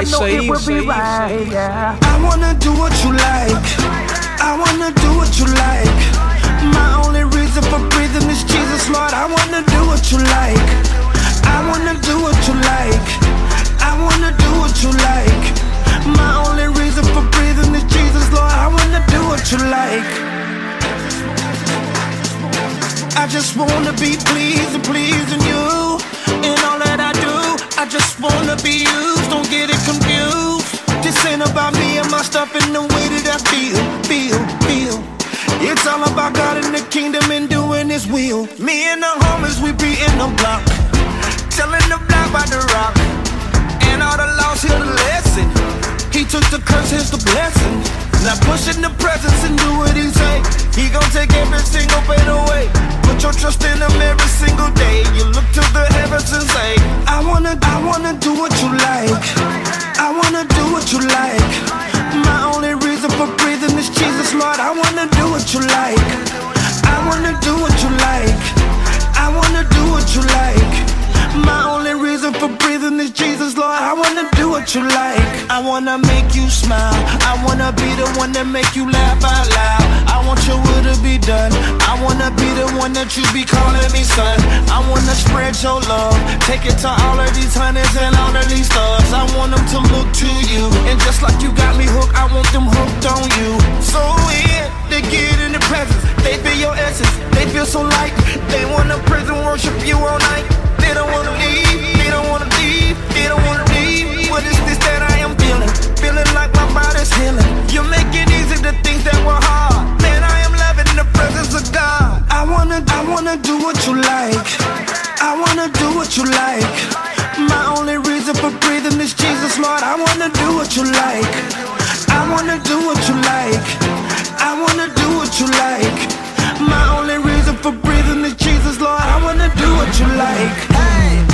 I know it Saeed, will be Saeed, right. Yeah. I wanna do what you like. I wanna do what you like. My only reason for breathing is Jesus, Lord. I wanna do what you like. I wanna do what you like. I wanna do what you like. My only reason for breathing is Jesus, Lord. I wanna do what you like. I just wanna be pleasing, pleasing you in just wanna be used, don't get it confused. This ain't about me and my stuff in the way that I feel, feel, feel. It's all about God and the kingdom and doing His will. Me and the homies, we be in the block, telling the block about the rock, and all the lost hear the lesson. He took the curse, here's the blessing. Now push in the presence and do what he say. He gon' take every single pain away. Put your trust in him every single day. You look to the heavens and say, I wanna, I wanna do what you like. I wanna do what you like. My only reason for breathing is Jesus, Lord. I wanna do what you like. I wanna do what you like. I wanna do what you like. My only reason for breathing is Jesus, Lord. I wanna do what you like. I wanna make you smile. I wanna be the one that make you laugh out loud. I want your will to be done. I wanna be the one that you be calling me son. I wanna spread your love. Take it to all of these hundreds and all of these thugs. I want them to look to you. And just like you got me hooked, I want them hooked on you. So in, they get in the presence. They feel your essence. They feel so light. They wanna prison worship you all night. They don't wanna leave, they don't wanna leave, they don't wanna leave. What is this that I am feeling? Feeling like my body's healing. You make it easy that were hard. Man, I am loving the presence of God. I wanna, I wanna do what you like. I wanna do what you like. My only reason for breathing is Jesus, Lord. I wanna do what you like. I wanna do what you like. I wanna do what you like. My only for breathing is Jesus, Lord. I wanna do what you like. Hey,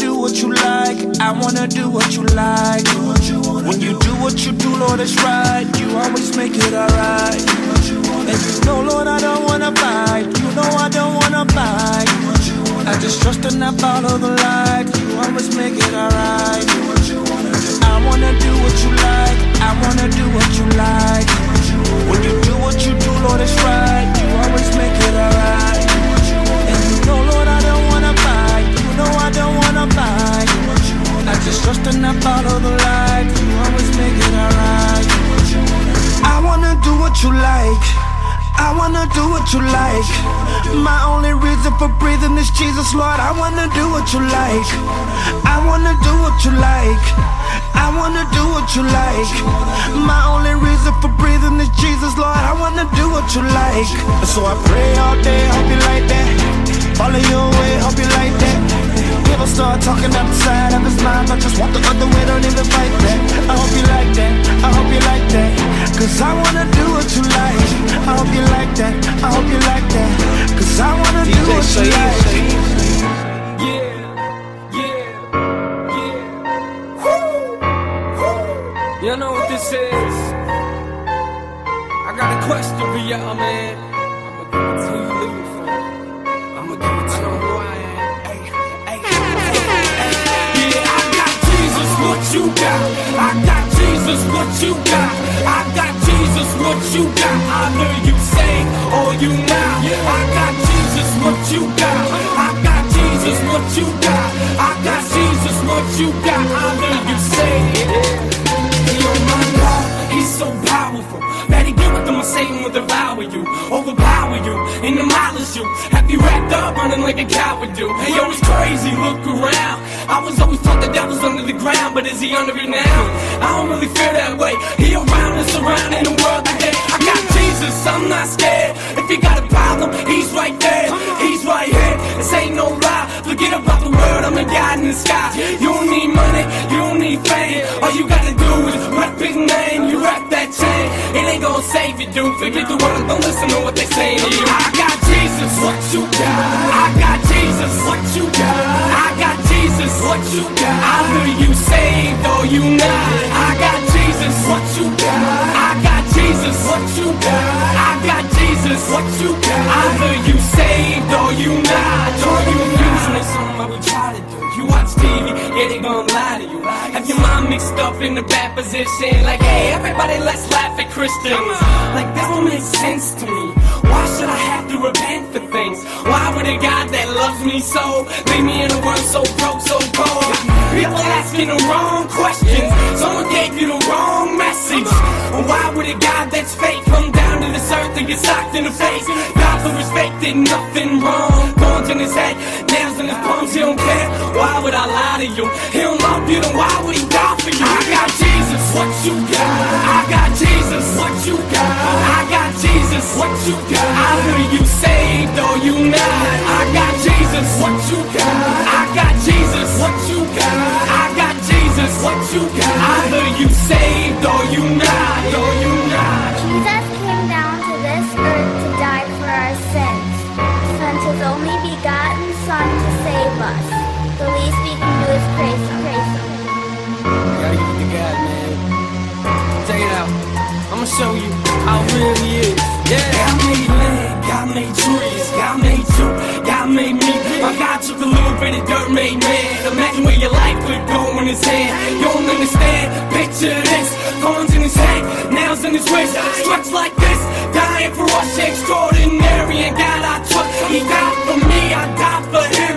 do what you like. I wanna do what you like. When you do what you do, Lord, it's right. You always make it alright. And you know, Lord, I don't wanna fight. You know I don't wanna fight. I just trust and I follow the light. You always make it alright. I wanna do what you like. I wanna do what you like. When you do what you do, Lord, it's right. You always make it alright. Trust and I follow the light. You always make it alright. I wanna do what you like. I wanna do what you like. My only reason for breathing is Jesus, Lord. I wanna do what you like. I wanna do what you like. I wanna do what you like. My only reason for breathing is Jesus, Lord. I wanna do what you like. So I pray all day, hope you like that. Follow your way, hope you like that. People start talking outside of his mind, but just walk the other way, don't even fight that. I hope you like that, I hope you like that. Cause I wanna do what you like. I hope you like that, I hope you like that. Cause I wanna do what you like. Yeah yeah, yeah. You know what this is? I got a question for y'all, man. You got? I got Jesus, what you got? I got Jesus, what you got? Either you say or you not. I got Jesus, what you got? I got Jesus, what you got? I got Jesus, what you got? Either you say Yo, my God, he's so powerful. That he give it to my Satan will devour you, overpower you, and demolish you. Have you wrapped up running like a coward do? Hey, yo, it's crazy, look around. I was always taught the devil's under the ground, but is he under it now? I don't really feel that way. He around and surrounding the world today. I got Jesus, I'm not scared. If you got a problem, he's right there. He's right here. This ain't no lie. Forget about the world, I'm a God in the sky. You don't need money, you don't need fame. All you gotta do is rap his name, you rap that chain. It ain't gonna save you, dude. Forget the world, don't listen to what they saying. I got Jesus, what you got? I got Jesus, what you got? I got Jesus, what you got? Either you saved or you not. I got Jesus, what you got? I got Jesus, what you got? I got Jesus, what you got? Either you saved or you not. Or you usually something I would try. Watch TV, yeah, they gon' lie to you. Have your mind mixed up in the bad position. Like, hey, everybody, let's laugh at Christians. Like, that don't make sense to me. Why should I have to repent for things? Why would a God that loves me so leave me in a world so broke, so cold? People asking the wrong questions. Someone gave you the wrong message. Why would a God that's fake come down to this earth and get socked in the face? God for faith did nothing wrong. Thorns in his head, nails in his palms, he don't care. Why would I lie to you? He don't love you, then why would he die for you? I got Jesus, what you got? I got Jesus, what you got? I got Jesus, what you got? Either you saved or you not. I got Jesus, what you got? I got Jesus, what you got? I got Jesus, what you got? Either you saved or you not, or you not. Jesus came down to this earth to die for our sins, sent his only begotten Son to save us. The least we can do is him. Praise him. Gotta give it to God, man. Check it out. I'ma show you how real he is. Yeah. God made land, God made trees, God made you, God made me. My God took a little bit of dirt, made man. Imagine where your life would go in his hand. You don't understand? Picture this. Thorns in his head, nails in his wrist, stretched like this. Dying for us, extraordinary. And God I trust. He died for me, I died for him.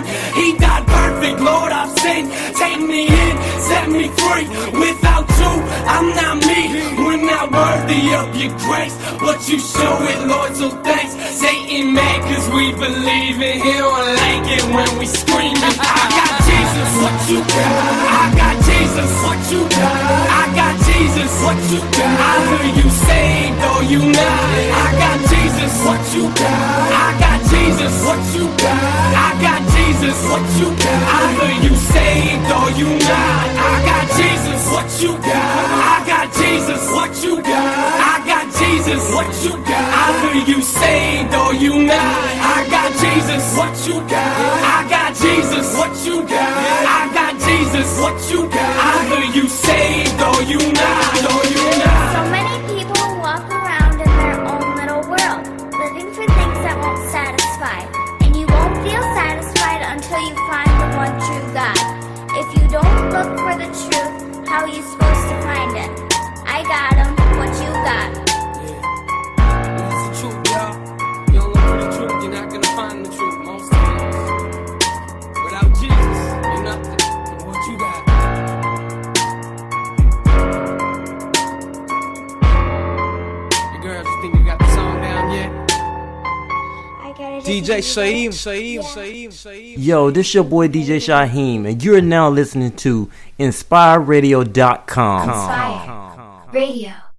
Take me in, set me free. Without you, I'm not me. We're not worthy of your grace, but you show it, Lord, so thanks. Satan mad cause we believe in him. I like it when we scream. I got Jesus, what you got? I got Jesus, what you got? I got Jesus, what you got? Either you saved or you not. I got Jesus, what you got? I got Jesus, what you got? I got Jesus, what you got? Either you saved or you not. I got Jesus, what you got? I got Jesus, what you got? I got Jesus, what you got? Either you saved or you not. I got Jesus, what you got? I got Jesus, what you got? I got Jesus, what you got? Either you saved or you not, or you not. So many people walk around in their own little world, living for things that won't satisfy. And you won't feel satisfied until you find the one true God. If you don't look for the truth, how you DJ Shaheem, Shaheem, Shaheem, Shaheem. Yo, this your boy DJ Shaheem, and you're now listening to InspireRadio.com. Inspire Radio.